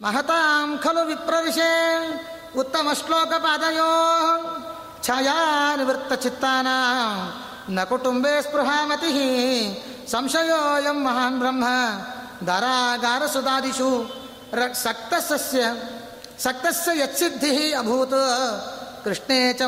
ಮಹತಾಂ ಖಲು ವಿಪ್ರವಿಷೆ ಉತ್ತಮ ಶ್ಲೋಕ ಪಾದಯೋ ಛಾಯಾ ನಿವೃತ್ತ ಚಿತ್ತಾನ ನ ಕುಟುಂಬೇ ಸ್ಪೃಹಾಮತಿ ಸಂಶಯೋಯಂ ಮಹಾನ್ ಬ್ರಹ್ಮ ದಾರಾಗಾರ ಸುಧಾದಿಷು ಸಕ್ತಸ್ಯ ಸಕ್ತಸ್ಯ ಯತ್ಸಿದ್ಧಿ ಅಭೂತ್ ಕೃಷ್ಣೇ ಚ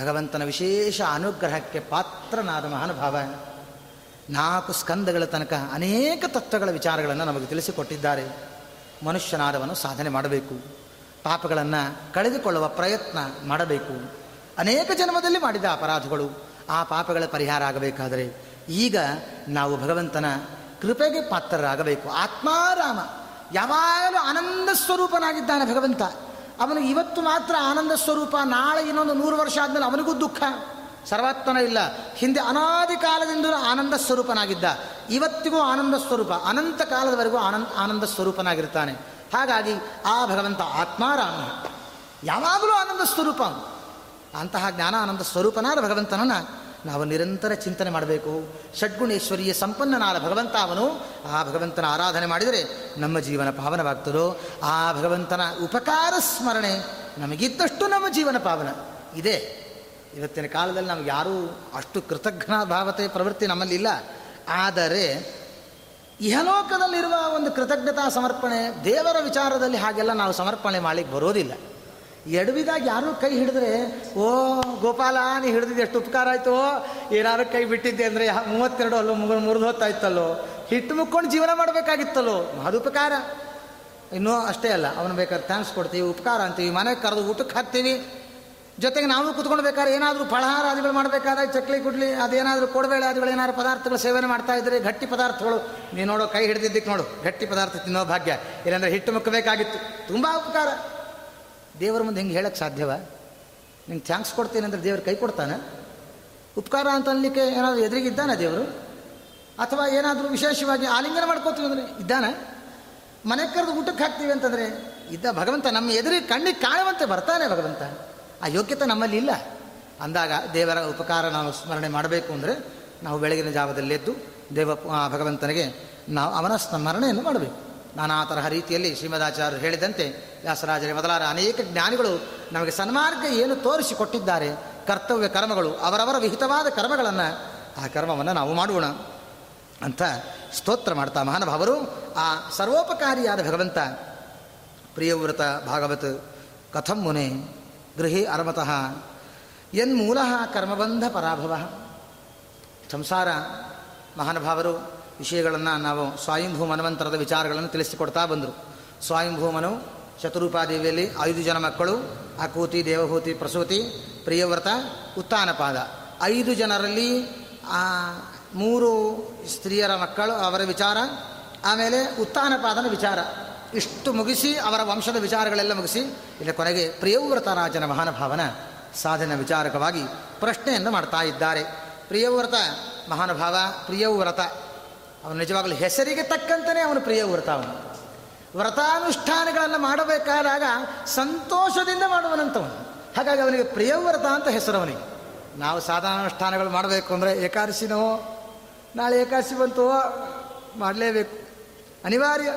ಭಗವಂತನ ವಿಶೇಷ ಅನುಗ್ರಹಕ್ಕೆ ಪಾತ್ರನಾದ ಮಹಾನುಭಾವ. ನಾಲ್ಕು ಸ್ಕಂದಗಳ ತನಕ ಅನೇಕ ತತ್ವಗಳ ವಿಚಾರಗಳನ್ನು ನಮಗೆ ತಿಳಿಸಿಕೊಟ್ಟಿದ್ದಾರೆ. ಮನುಷ್ಯನಾದವನು ಸಾಧನೆ ಮಾಡಬೇಕು. ಪಾಪಗಳನ್ನು ಕಳೆದುಕೊಳ್ಳುವ ಪ್ರಯತ್ನ ಮಾಡಬೇಕು. ಅನೇಕ ಜನ್ಮದಲ್ಲಿ ಮಾಡಿದ ಅಪರಾಧಗಳು ಆ ಪಾಪಗಳ ಪರಿಹಾರ ಆಗಬೇಕಾದರೆ ಈಗ ನಾವು ಭಗವಂತನ ಕೃಪೆಗೆ ಪಾತ್ರರಾಗಬೇಕು. ಆತ್ಮಾರಾಮ ಯಾವಾಗಲೂ ಆನಂದ ಸ್ವರೂಪನಾಗಿದ್ದಾನೆ ಭಗವಂತ. ಅವನು ಇವತ್ತು ಮಾತ್ರ ಆನಂದ ಸ್ವರೂಪ, ನಾಳೆ ಇನ್ನೊಂದು ನೂರು ವರ್ಷ ಆದಮೇಲೆ ಅವನಿಗೂ ದುಃಖ. ಸರ್ವಾತ್ಮನ ಇಲ್ಲ. ಹಿಂದೆ ಅನಾದಿ ಕಾಲದಿಂದಲೂ ಆನಂದ ಸ್ವರೂಪನಾಗಿದ್ದ. ಇವತ್ತಿಗೂ ಆನಂದ ಸ್ವರೂಪ, ಅನಂತ ಕಾಲದವರೆಗೂ ಆನಂದ ಆನಂದ ಸ್ವರೂಪನಾಗಿರ್ತಾನೆ. ಹಾಗಾಗಿ ಆ ಭಗವಂತ ಆತ್ಮಾರಾಮ ಯಾವಾಗಲೂ ಆನಂದ ಸ್ವರೂಪ. ಅಂತಹ ಜ್ಞಾನ, ಆನಂದ ಸ್ವರೂಪನಾದ ಭಗವಂತನನ್ನು ನಾವು ನಿರಂತರ ಚಿಂತನೆ ಮಾಡಬೇಕು. ಷಡ್ಗುಣೇಶ್ವರಿಯ ಸಂಪನ್ನನಾದ ಭಗವಂತ ಅವನು, ಆ ಭಗವಂತನ ಆರಾಧನೆ ಮಾಡಿದರೆ ನಮ್ಮ ಜೀವನ ಪಾವನವಾಗ್ತದೋ? ಆ ಭಗವಂತನ ಉಪಕಾರ ಸ್ಮರಣೆ ನಮಗಿದ್ದಷ್ಟು ನಮ್ಮ ಜೀವನ ಪಾವನ. ಇದೆ. ಇವತ್ತಿನ ಕಾಲದಲ್ಲಿ ನಮ್ಗೆ ಯಾರೂ ಅಷ್ಟು ಕೃತಜ್ಞ ಭಾವತೆ ಪ್ರವೃತ್ತಿ ನಮ್ಮಲ್ಲಿ ಇಲ್ಲ. ಆದರೆ ಇಹಲೋಕದಲ್ಲಿರುವ ಒಂದು ಕೃತಜ್ಞತಾ ಸಮರ್ಪಣೆ ದೇವರ ವಿಚಾರದಲ್ಲಿ ಹಾಗೆಲ್ಲ ನಾವು ಸಮರ್ಪಣೆ ಮಾಡಲಿಕ್ಕೆ ಬರೋದಿಲ್ಲ. ಎಡವಿದಾಗ ಯಾರೂ ಕೈ ಹಿಡಿದ್ರೆ, ಓ ಗೋಪಾಲ, ನೀ ಹಿಡಿದಿದ್ದು ಎಷ್ಟು ಉಪಕಾರ ಆಯಿತು? ಏನಾದ್ರು ಕೈ ಬಿಟ್ಟಿದ್ದೆ ಅಂದರೆ ಮೂವತ್ತೆರಡು ಅಲ್ಲೋ, ಮುಗ, ಮುರಿದು ಹೊತ್ತಾಯ್ತಲ್ಲೋ ಹಿಟ್ಟು ಮುಕ್ಕೊಂಡು ಜೀವನ ಮಾಡಬೇಕಾಗಿತ್ತಲ್ಲೋ? ಅದು ಉಪಕಾರ. ಇನ್ನೂ ಅಷ್ಟೇ ಅಲ್ಲ, ಅವನು ಬೇಕಾದ್ರೆ ಥ್ಯಾಂಕ್ಸ್ ಕೊಡ್ತೀವಿ, ಉಪಕಾರ ಅಂತೀವಿ, ಮನೆಗೆ ಕರೆದು ಊಟಕ್ಕೆ ಹಾಕ್ತೀವಿ ಜೊತೆಗೆ ನಾವು ಕುತ್ಕೊಳ್ಬೇಕಾದ್ರೆ ಏನಾದರೂ ಫಳಹಾರಾದಿಗಳು ಮಾಡಬೇಕಾದ್ರೆ ಚಕ್ಲಿ ಕುಡ್ಲಿ ಅದೇನಾದರೂ ಕೊಡಬೇಡ ಅದುಗಳು ಏನಾದ್ರು ಪದಾರ್ಥಗಳು ಸೇವನೆ ಮಾಡ್ತಾ ಇದ್ರೆ ಗಟ್ಟಿ ಪದಾರ್ಥಗಳು. ನೀನು ನೋಡೋ, ಕೈ ಹಿಡಿದಿದ್ದಕ್ಕೆ ನೋಡು, ಗಟ್ಟಿ ಪದಾರ್ಥ ತಿನ್ನೋ ಭಾಗ್ಯ. ಇಲ್ಲಾಂದ್ರೆ ಹಿಟ್ಟು ಮುಕ್ಕಬೇಕಾಗಿತ್ತು ತುಂಬ ಉಪಕಾರ. ದೇವರ ಮುಂದೆ ಹೆಂಗೆ ಹೇಳಕ್ಕೆ ಸಾಧ್ಯವ? ನಿಂಗೆ ಥ್ಯಾಂಕ್ಸ್ ಕೊಡ್ತೀನಿ ಅಂದರೆ ದೇವರು ಕೈ ಕೊಡ್ತಾನೆ. ಉಪಕಾರ ಅಂತ ಅನ್ಲಿಕ್ಕೆ ಏನಾದರೂ ಎದುರಿಗಿದ್ದಾನೆ ದೇವರು? ಅಥವಾ ಏನಾದರೂ ವಿಶೇಷವಾಗಿ ಆಲಿಂಗನ ಮಾಡ್ಕೋತೀವಿ ಅಂದರೆ ಇದ್ದಾನೆ? ಮನೆ ಕರೆದು ಊಟಕ್ಕೆ ಹಾಕ್ತೀವಿ ಅಂತಂದರೆ ಇದ್ದ ಭಗವಂತ ನಮ್ಮ ಎದುರಿಗೆ ಕಣ್ಣಿಗೆ ಕಾಣುವಂತೆ ಬರ್ತಾನೆ ಭಗವಂತ. ಆ ಯೋಗ್ಯತೆ ನಮ್ಮಲ್ಲಿ ಇಲ್ಲ. ಅಂದಾಗ ದೇವರ ಉಪಕಾರ ನಾವು ಸ್ಮರಣೆ ಮಾಡಬೇಕು ಅಂದರೆ ನಾವು ಬೆಳಗಿನ ಜಾವದಲ್ಲಿ ಎದ್ದು ದೇವ ಭಗವಂತನಿಗೆ ನಾವು ಅವನ ಸ್ಮರಣೆಯನ್ನು ಮಾಡಬೇಕು. ನಾನಾ ತರಹ ರೀತಿಯಲ್ಲಿ ಶ್ರೀಮದಾಚಾರ್ಯರು ಹೇಳಿದಂತೆ ವ್ಯಾಸರಾಜರೇ, ಮೊದಲಾದ ಅನೇಕ ಜ್ಞಾನಿಗಳು ನಮಗೆ ಸನ್ಮಾರ್ಗ ಏನು ತೋರಿಸಿ ಕೊಟ್ಟಿದ್ದಾರೆ ಕರ್ತವ್ಯ ಕರ್ಮಗಳು, ಅವರವರ ವಿಹಿತವಾದ ಕರ್ಮಗಳನ್ನು ಆ ಕರ್ಮವನ್ನು ನಾವು ಮಾಡೋಣ ಅಂತ ಸ್ತೋತ್ರ ಮಾಡ್ತಾ ಮಹಾನುಭಾವರು. ಆ ಸರ್ವೋಪಕಾರಿಯಾದ ಭಗವಂತ ಪ್ರಿಯವ್ರತ ಭಾಗವತ್ ಕಥಂ ಮುನೆ ಗೃಹಿ ಅರಮತಃ ಎನ್ಮೂಲ ಕರ್ಮಬಂಧ ಪರಾಭವ. ಸಂಸಾರ ಮಹಾನುಭಾವರು ವಿಷಯಗಳನ್ನು ನಾವು ಸ್ವಾಯಂಭೂ ಮನವಂತರದ ವಿಚಾರಗಳನ್ನು ತಿಳಿಸಿಕೊಡ್ತಾ ಬಂದರು. ಸ್ವಯಂಭೂಮನು ಶತರೂಪಾದೇವಿಯಲ್ಲಿ ಐದು ಜನ ಮಕ್ಕಳು ಅಕೂತಿ ದೇವಹೂತಿ, ಪ್ರಸೂತಿ, ಪ್ರಿಯವ್ರತ, ಉತ್ತಾನಪಾದ. ಐದು ಜನರಲ್ಲಿ ಮೂರು ಸ್ತ್ರೀಯರ ಮಕ್ಕಳು ಅವರ ವಿಚಾರ, ಆಮೇಲೆ ಉತ್ತಾನಪಾದನ ವಿಚಾರ. ಇಷ್ಟು ಮುಗಿಸಿ ಅವರ ವಂಶದ ವಿಚಾರಗಳೆಲ್ಲ ಮುಗಿಸಿ ಇಲ್ಲಿ ಕೊನೆಗೆ ಪ್ರಿಯವ್ರತರಾಜನ ಮಹಾನುಭಾವನ ಸಾಧನ ವಿಚಾರಕವಾಗಿ ಪ್ರಶ್ನೆಯನ್ನು ಮಾಡ್ತಾ ಇದ್ದಾರೆ. ಪ್ರಿಯವ್ರತ ಮಹಾನುಭಾವ, ಪ್ರಿಯವ್ರತ ಅವನು ನಿಜವಾಗಲೂ ಹೆಸರಿಗೆ ತಕ್ಕಂತನೇ ಅವನು ಪ್ರಿಯವ್ರತ ಅವನು. ವ್ರತಾನುಷ್ಠಾನಗಳನ್ನು ಮಾಡಬೇಕಾದಾಗ ಸಂತೋಷದಿಂದ ಮಾಡುವನಂತವನು. ಹಾಗಾಗಿ ಅವನಿಗೆ ಪ್ರಿಯವ್ರತ ಅಂತ ಹೆಸರು ಅವನಿಗೆ ನಾವು ಸಾಧಾರಣ ಅನುಷ್ಠಾನಗಳು ಮಾಡಬೇಕು ಅಂದರೆ ಏಕಾದಶಿನೋ, ನಾಳೆ ಏಕಾದಶಿ ಬಂತು, ಮಾಡಲೇಬೇಕು. ಅನಿವಾರ್ಯ.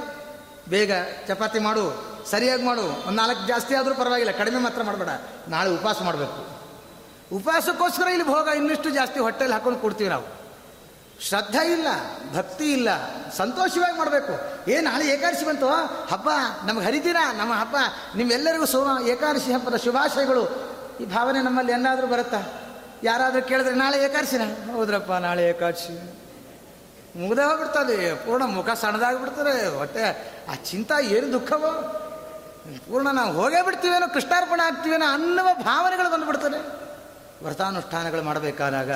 ಬೇಗ ಚಪಾತಿ ಮಾಡು, ಸರಿಯಾಗಿ ಮಾಡು. ಒಂದು ನಾಲ್ಕು ಜಾಸ್ತಿ ಆದರೂ ಪರವಾಗಿಲ್ಲ, ಕಡಿಮೆ ಮಾತ್ರ ಮಾಡಬೇಡ. ನಾಳೆ ಉಪವಾಸ ಮಾಡಬೇಕು. ಉಪವಾಸಕ್ಕೋಸ್ಕರ ಇಲ್ಲಿ ಭೋಗ ಇನ್ನಿಷ್ಟು ಜಾಸ್ತಿ ಹೊಟ್ಟೆಲಿ ಹಾಕೊಂಡು ಕೊಡ್ತೀವಿ ನಾವು. ಶ್ರದ್ಧೆ ಇಲ್ಲ, ಭಕ್ತಿ ಇಲ್ಲ, ಸಂತೋಷವಾಗಿ ಮಾಡಬೇಕು. ಏ ನಾಳೆ ಏಕಾದಶಿ ಬಂತು? ಹಬ್ಬ, ನಮ್ಗೆ ಹರಿದಿನ, ನಮ್ಮ ಹಬ್ಬ. ನಿಮ್ಮೆಲ್ಲರಿಗೂ ಸೋಮ, ಏಕಾದಶಿ ಹಬ್ಬದ ಶುಭಾಶಯಗಳು. ಈ ಭಾವನೆ ನಮ್ಮಲ್ಲಿ ಏನಾದರೂ ಬರುತ್ತಾ? ಯಾರಾದರೂ ಕೇಳಿದ್ರೆ, ನಾಳೆ ಏಕಾದಶಿನ? ಹೌದ್ರಪ್ಪ, ನಾಳೆ ಏಕಾದಶಿ. ಮುಗ್ದ ಹೋಗ್ಬಿಡ್ತದೆ, ಪೂರ್ಣ ಮುಖ ಸಣ್ಣದಾಗ್ಬಿಡ್ತಾರೆ ಹೊಟ್ಟೆ, ಆ ಚಿಂತ ಏನು ದುಃಖವೋ? ಪೂರ್ಣ ನಾವು ಹೋಗೇ ಬಿಡ್ತೀವೇನೋ, ಕೃಷ್ಣಾರ್ಪಣೆ ಆಗ್ತೀವೇನೋ ಅನ್ನುವ ಭಾವನೆಗಳು ಬಂದುಬಿಡ್ತಾರೆ ವ್ರತಾನುಷ್ಠಾನಗಳು ಮಾಡಬೇಕಾದಾಗ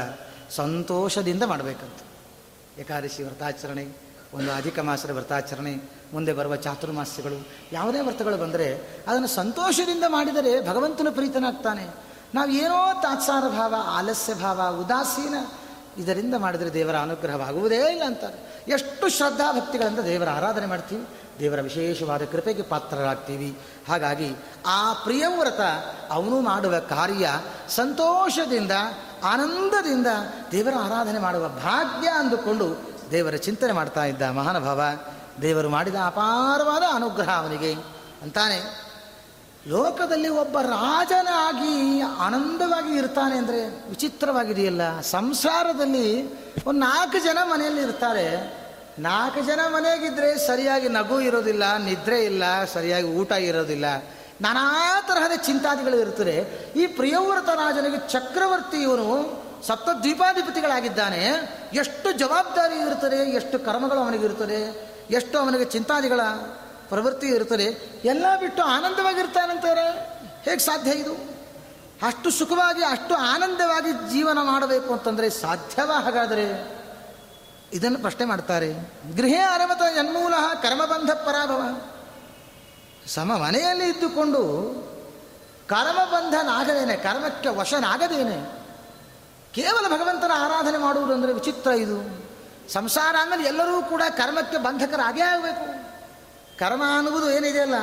ಸಂತೋಷದಿಂದ ಮಾಡಬೇಕಂತ. ಏಕಾದಶಿ ವ್ರತಾಚರಣೆ, ಒಂದು ಅಧಿಕ ಮಾಸದ ವ್ರತಾಚರಣೆ, ಮುಂದೆ ಬರುವ ಚಾತುರ್ಮಾಸ್ಯಗಳು, ಯಾವುದೇ ವ್ರತಗಳು ಬಂದರೆ ಅದನ್ನು ಸಂತೋಷದಿಂದ ಮಾಡಿದರೆ ಭಗವಂತನ ಪ್ರೀತನಾಗ್ತಾನೆ. ನಾವು ಏನೋ ತಾತ್ಸಾರ ಭಾವ, ಆಲಸ್ಯ ಭಾವ, ಉದಾಸೀನ ಇದರಿಂದ ಮಾಡಿದರೆ ದೇವರ ಅನುಗ್ರಹವಾಗುವುದೇ ಇಲ್ಲ ಅಂತಾರೆ. ಎಷ್ಟು ಶ್ರದ್ಧಾ ಭಕ್ತಿಗಳಿಂದ ದೇವರ ಆರಾಧನೆ ಮಾಡ್ತೀವಿ, ದೇವರ ವಿಶೇಷವಾದ ಕೃಪೆಗೆ ಪಾತ್ರರಾಗ್ತೀವಿ. ಹಾಗಾಗಿ ಆ ಪ್ರಿಯವ್ರತ ಅವನು ಮಾಡುವ ಕಾರ್ಯ ಸಂತೋಷದಿಂದ ಆನಂದದಿಂದ ದೇವರ ಆರಾಧನೆ ಮಾಡುವ ಭಾಗ್ಯ ಅಂದುಕೊಂಡು ದೇವರ ಚಿಂತನೆ ಮಾಡ್ತಾ ಇದ್ದ ಮಹಾನುಭಾವ, ದೇವರು ಮಾಡಿದ ಅಪಾರವಾದ ಅನುಗ್ರಹ ಅವನಿಗೆ ಅಂತಾನೆ, ಲೋಕದಲ್ಲಿ ಒಬ್ಬ ರಾಜನಾಗಿ ಆನಂದವಾಗಿ ಇರ್ತಾನೆ ಅಂದರೆ ವಿಚಿತ್ರವಾಗಿದೆಯಲ್ಲ. ಸಂಸಾರದಲ್ಲಿ ಒಂದು ನಾಲ್ಕು ಜನ ಮನೆಯಲ್ಲಿ ಇರ್ತಾರೆ. ನಾಲ್ಕು ಜನ ಮನೆಗಿದ್ರೆ ಸರಿಯಾಗಿ ನಗು ಇರೋದಿಲ್ಲ, ನಿದ್ರೆ ಇಲ್ಲ, ಸರಿಯಾಗಿ ಊಟ ಇರೋದಿಲ್ಲ. ನಾನಾ ತರಹದ ಚಿಂತಾದಿಗಳು ಇರುತ್ತದೆ ಈ ಪ್ರಿಯವ್ರತ ರಾಜನಿಗೆ ಚಕ್ರವರ್ತಿ ಇವನು ಸಪ್ತ ದ್ವೀಪಾಧಿಪತಿಗಳಾಗಿದ್ದಾನೆ ಎಷ್ಟು ಜವಾಬ್ದಾರಿ ಇರುತ್ತದೆ, ಎಷ್ಟು ಕರ್ಮಗಳು ಅವನಿಗಿರುತ್ತದೆ ಎಷ್ಟು ಅವನಿಗೆ ಚಿಂತಾದಿಗಳ ಪ್ರವೃತ್ತಿ ಇರುತ್ತದೆ, ಎಲ್ಲ ಬಿಟ್ಟು ಆನಂದವಾಗಿರ್ತಾನಂತಾರೆ ಹೇಗೆ ಸಾಧ್ಯ ಇದು? ಅಷ್ಟು ಸುಖವಾಗಿ, ಅಷ್ಟು ಆನಂದವಾಗಿ ಜೀವನ ಮಾಡಬೇಕು ಅಂತಂದರೆ ಸಾಧ್ಯವ ಹಾಗಾದರೆ? ಇದನ್ನು ಪ್ರಶ್ನೆ ಮಾಡ್ತಾರೆ. ಗೃಹೇ ಅರಮತ ಜನ್ಮೂಲ ಕರ್ಮಬಂಧ ಪರಾಭವ. ಸಮ ಮನೆಯಲ್ಲಿ ಇದ್ದುಕೊಂಡು ಕರ್ಮಬಂಧನಾಗದೇನೆ, ಕರ್ಮಕ್ಕೆ ವಶನಾಗದೇನೆ. ಕೇವಲ ಭಗವಂತನ ಆರಾಧನೆ ಮಾಡುವುದು ಅಂದರೆ ವಿಚಿತ್ರ ಇದು. ಸಂಸಾರ ಆಮೇಲೆ ಎಲ್ಲರೂ ಕೂಡ ಕರ್ಮಕ್ಕೆ ಬಂಧಕರಾಗೇ ಆಗಬೇಕು. ಕರ್ಮ ಅನ್ನುವುದು ಏನಿದೆಯಲ್ಲ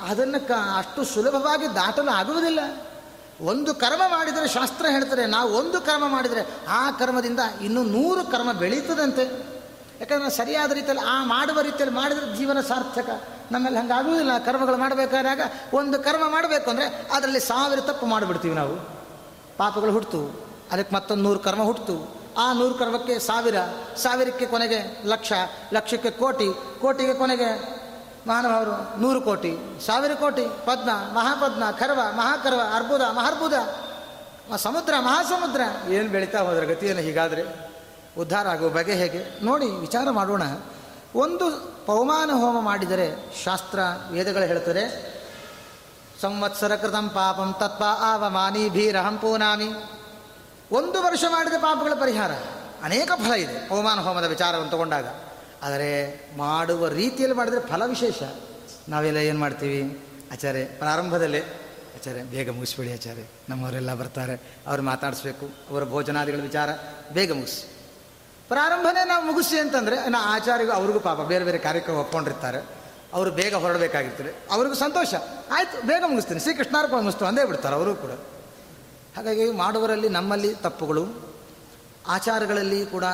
ಅದನ್ನು ಕ ಅಷ್ಟು ಸುಲಭವಾಗಿ ದಾಟಲು ಆಗುವುದಿಲ್ಲ. ಒಂದು ಕರ್ಮ ಮಾಡಿದರೆ ಶಾಸ್ತ್ರ ಹೇಳ್ತಾರೆ, ನಾವು ಒಂದು ಕರ್ಮ ಮಾಡಿದರೆ ಆ ಕರ್ಮದಿಂದ ಇನ್ನೂ ನೂರು ಕರ್ಮ ಬೆಳೀತದಂತೆ. ಯಾಕಂದರೆ ಸರಿಯಾದ ರೀತಿಯಲ್ಲಿ ಆ ಮಾಡುವ ರೀತಿಯಲ್ಲಿ ಮಾಡಿದರೆ ಜೀವನ ಸಾರ್ಥಕ. ನಮ್ಮಲ್ಲಿ ಹಂಗಾಗುವುದಿಲ್ಲ. ಕರ್ಮಗಳು ಮಾಡಬೇಕಾದಾಗ ಒಂದು ಕರ್ಮ ಮಾಡಬೇಕು ಅಂದರೆ ಅದರಲ್ಲಿ ಸಾವಿರ ತಪ್ಪು ಮಾಡಿಬಿಡ್ತೀವಿ ನಾವು. ಪಾಪಗಳು ಹುಟ್ಟಿತು ಅದಕ್ಕೆ ಮತ್ತೊಂದು ನೂರು ಕರ್ಮ ಹುಟ್ಟಿತು ಆ ನೂರು ಕರ್ಮಕ್ಕೆ ಸಾವಿರ, ಸಾವಿರಕ್ಕೆ ಕೊನೆಗೆ ಲಕ್ಷ, ಲಕ್ಷಕ್ಕೆ ಕೋಟಿ, ಕೋಟಿಗೆ ಕೊನೆಗೆ ಮಾನವರು ನೂರು ಕೋಟಿ, ಸಾವಿರ ಕೋಟಿ, ಪದ್ಮ, ಮಹಾಪದ್ಮ, ಕರ್ವ, ಮಹಾಕರ್ವ, ಅರ್ಬುದ, ಮಹಾರ್ಬುದ ಸಮುದ್ರ, ಮಹಾಸಮುದ್ರ. ಏನು ಬೆಳೀತಾ ಹೋದ್ರೆ ಗತಿಯನ್ನು ಹೀಗಾದರೆ? ಉದ್ಧಾರ ಆಗುವ ಬಗೆ ಹೇಗೆ? ನೋಡಿ, ವಿಚಾರ ಮಾಡೋಣ. ಒಂದು ಪೌಮಾನ ಹೋಮ ಮಾಡಿದರೆ ಶಾಸ್ತ್ರ ವೇದಗಳು ಹೇಳ್ತಾರೆ ಸಂವತ್ಸರ ಕೃತಂ ಪಾಪಂ ತತ್ವ ಆವಮಾನಿ ಭೀರಹಂ ಪೂನಾಮಿ. ಒಂದು ವರ್ಷ ಮಾಡಿದ ಪಾಪಗಳ ಪರಿಹಾರ, ಅನೇಕ ಫಲ ಇದೆ ಪೌಮಾನ ಹೋಮದ ವಿಚಾರವನ್ನು ತಗೊಂಡಾಗ. ಆದರೆ ಮಾಡುವ ರೀತಿಯಲ್ಲಿ ಮಾಡಿದರೆ ಫಲ ವಿಶೇಷ. ನಾವೆಲ್ಲ ಏನು ಮಾಡ್ತೀವಿ? ಆಚಾರ್ಯ, ಪ್ರಾರಂಭದಲ್ಲಿ, ಆಚಾರ್ಯ, ಬೇಗ ಮುಗಿಸ್ಬಿಡಿ ಆಚಾರ್ಯ. ನಮ್ಮವರೆಲ್ಲ ಬರ್ತಾರೆ, ಅವ್ರು ಮಾತಾಡಿಸ್ಬೇಕು, ಅವರ ಭೋಜನಾದಿಗಳ ವಿಚಾರ, ಬೇಗ ಮುಗಿಸಿ ಪ್ರಾರಂಭನೇ ನಾವು ಮುಗಿಸಿ ಅಂತಂದರೆ, ನಾ ಆಚಾರ್ಯಗೂ ಅವ್ರಿಗೂ ಪಾಪ ಬೇರೆ ಬೇರೆ ಕಾರ್ಯಕ್ರಮ ಒಪ್ಕೊಂಡಿರ್ತಾರೆ. ಅವರು ಬೇಗ ಹೊರಡಬೇಕಾಗಿರ್ತಾರೆ ಅವ್ರಿಗೂ ಸಂತೋಷ. ಆಯಿತು, ಬೇಗ ಮುಗಿಸ್ತೀನಿ. ಶ್ರೀಕೃಷ್ಣಾರ್ಪಣ ಮುಗಿಸ್ತು ಅಂದೇ ಬಿಡ್ತಾರೆ ಅವರು ಕೂಡ. ಹಾಗಾಗಿ ಮಾಡುವರಲ್ಲಿ ನಮ್ಮಲ್ಲಿ ತಪ್ಪುಗಳು, ಆಚಾರಗಳಲ್ಲಿ ಕೂಡ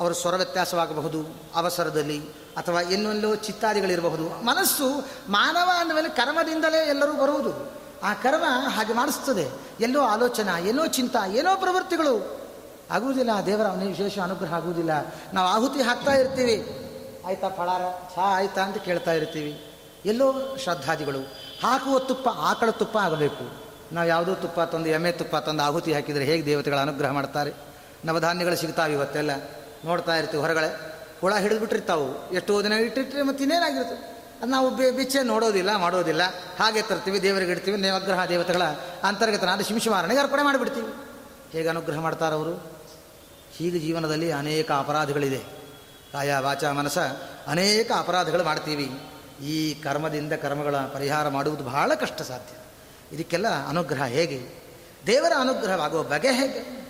ಅವರ ಸ್ವರ ವ್ಯತ್ಯಾಸವಾಗಬಹುದು, ಅವಸರದಲ್ಲಿ ಅಥವಾ ಇನ್ನೊಂದೋ ಚಿತ್ತಾದಿಗಳಿರಬಹುದು. ಮನಸ್ಸು ಮಾನವ ಅಂದಮೇಲೆ ಕರ್ಮದಿಂದಲೇ ಎಲ್ಲರೂ ಬರುವುದು. ಆ ಕರ್ಮ ಹಾಗೆ ಮಾಡಿಸ್ತದೆ. ಎಲ್ಲೋ ಆಲೋಚನಾ, ಏನೋ ಚಿಂತ, ಏನೋ ಪ್ರವೃತ್ತಿಗಳು. ಆಗುವುದಿಲ್ಲ, ದೇವರ ಅವನಿಗೆ ವಿಶೇಷ ಅನುಗ್ರಹ ಆಗುವುದಿಲ್ಲ. ನಾವು ಆಹುತಿ ಹಾಕ್ತಾ ಇರ್ತೀವಿ. ಆಯ್ತಾ ಫಳಾರ? ಚಹಾ ಆಯ್ತಾ ಅಂತ ಕೇಳ್ತಾ ಇರ್ತೀವಿ. ಎಲ್ಲೋ ಶ್ರದ್ಧಾದಿಗಳು, ಹಾಕುವ ತುಪ್ಪ ಆಕಳ ತುಪ್ಪ ಆಗಬೇಕು. ನಾವು ಯಾವುದೋ ತುಪ್ಪ ತಂದು, ಎಮ್ಮೆ ತುಪ್ಪ ತಂದು ಆಹುತಿ ಹಾಕಿದರೆ ಹೇಗೆ ದೇವತೆಗಳ ಅನುಗ್ರಹ ಮಾಡ್ತಾರೆ? ನವಧಾನ್ಯಗಳು ಸಿಗ್ತಾವೆ ಇವತ್ತೆಲ್ಲ. ನೋಡ್ತಾ ಇರ್ತೀವಿ ಹೊರಗಡೆ. ಹುಳ ಹಿಡಿದ್ಬಿಟ್ಟಿರ್ತಾವು. ಎಷ್ಟೋ ದಿನ ಇಟ್ಟಿಟ್ಟರೆ ಮತ್ತೆ ಇನ್ನೇನಾಗಿರುತ್ತೆ? ಅದು ನಾವು ಬೆ, ಬಿಚ್ಚೆ ನೋಡೋದಿಲ್ಲ, ಮಾಡೋದಿಲ್ಲ. ಹಾಗೆ ತರ್ತೀವಿ, ದೇವರಿಗೆ ಇಡ್ತೀವಿ ನೇವಗ್ರಹ ದೇವತೆಗಳ ಅಂತರ್ಗತನಾದ ಶಿಂಶುಮಾರನಿಗೆ ಅರ್ಪಣೆ ಮಾಡಿಬಿಡ್ತೀವಿ. ಹೇಗೆ ಅನುಗ್ರಹ ಮಾಡ್ತಾರೆ ಅವರು ಹೀಗೆ ಜೀವನದಲ್ಲಿ ಅನೇಕ ಅಪರಾಧಗಳಿದೆ. ಕಾಯ ವಾಚ ಮನಸ. ಅನೇಕ ಅಪರಾಧಗಳು ಮಾಡ್ತೀವಿ. ಈ ಕರ್ಮದಿಂದ ಕರ್ಮಗಳ ಪರಿಹಾರ ಮಾಡುವುದು ಬಹಳ ಕಷ್ಟ ಸಾಧ್ಯ. ಇದಕ್ಕೆಲ್ಲ ಅನುಗ್ರಹ ಹೇಗೆ? ದೇವರ ಅನುಗ್ರಹವಾಗುವ ಬಗೆ ಹೇಗೆ?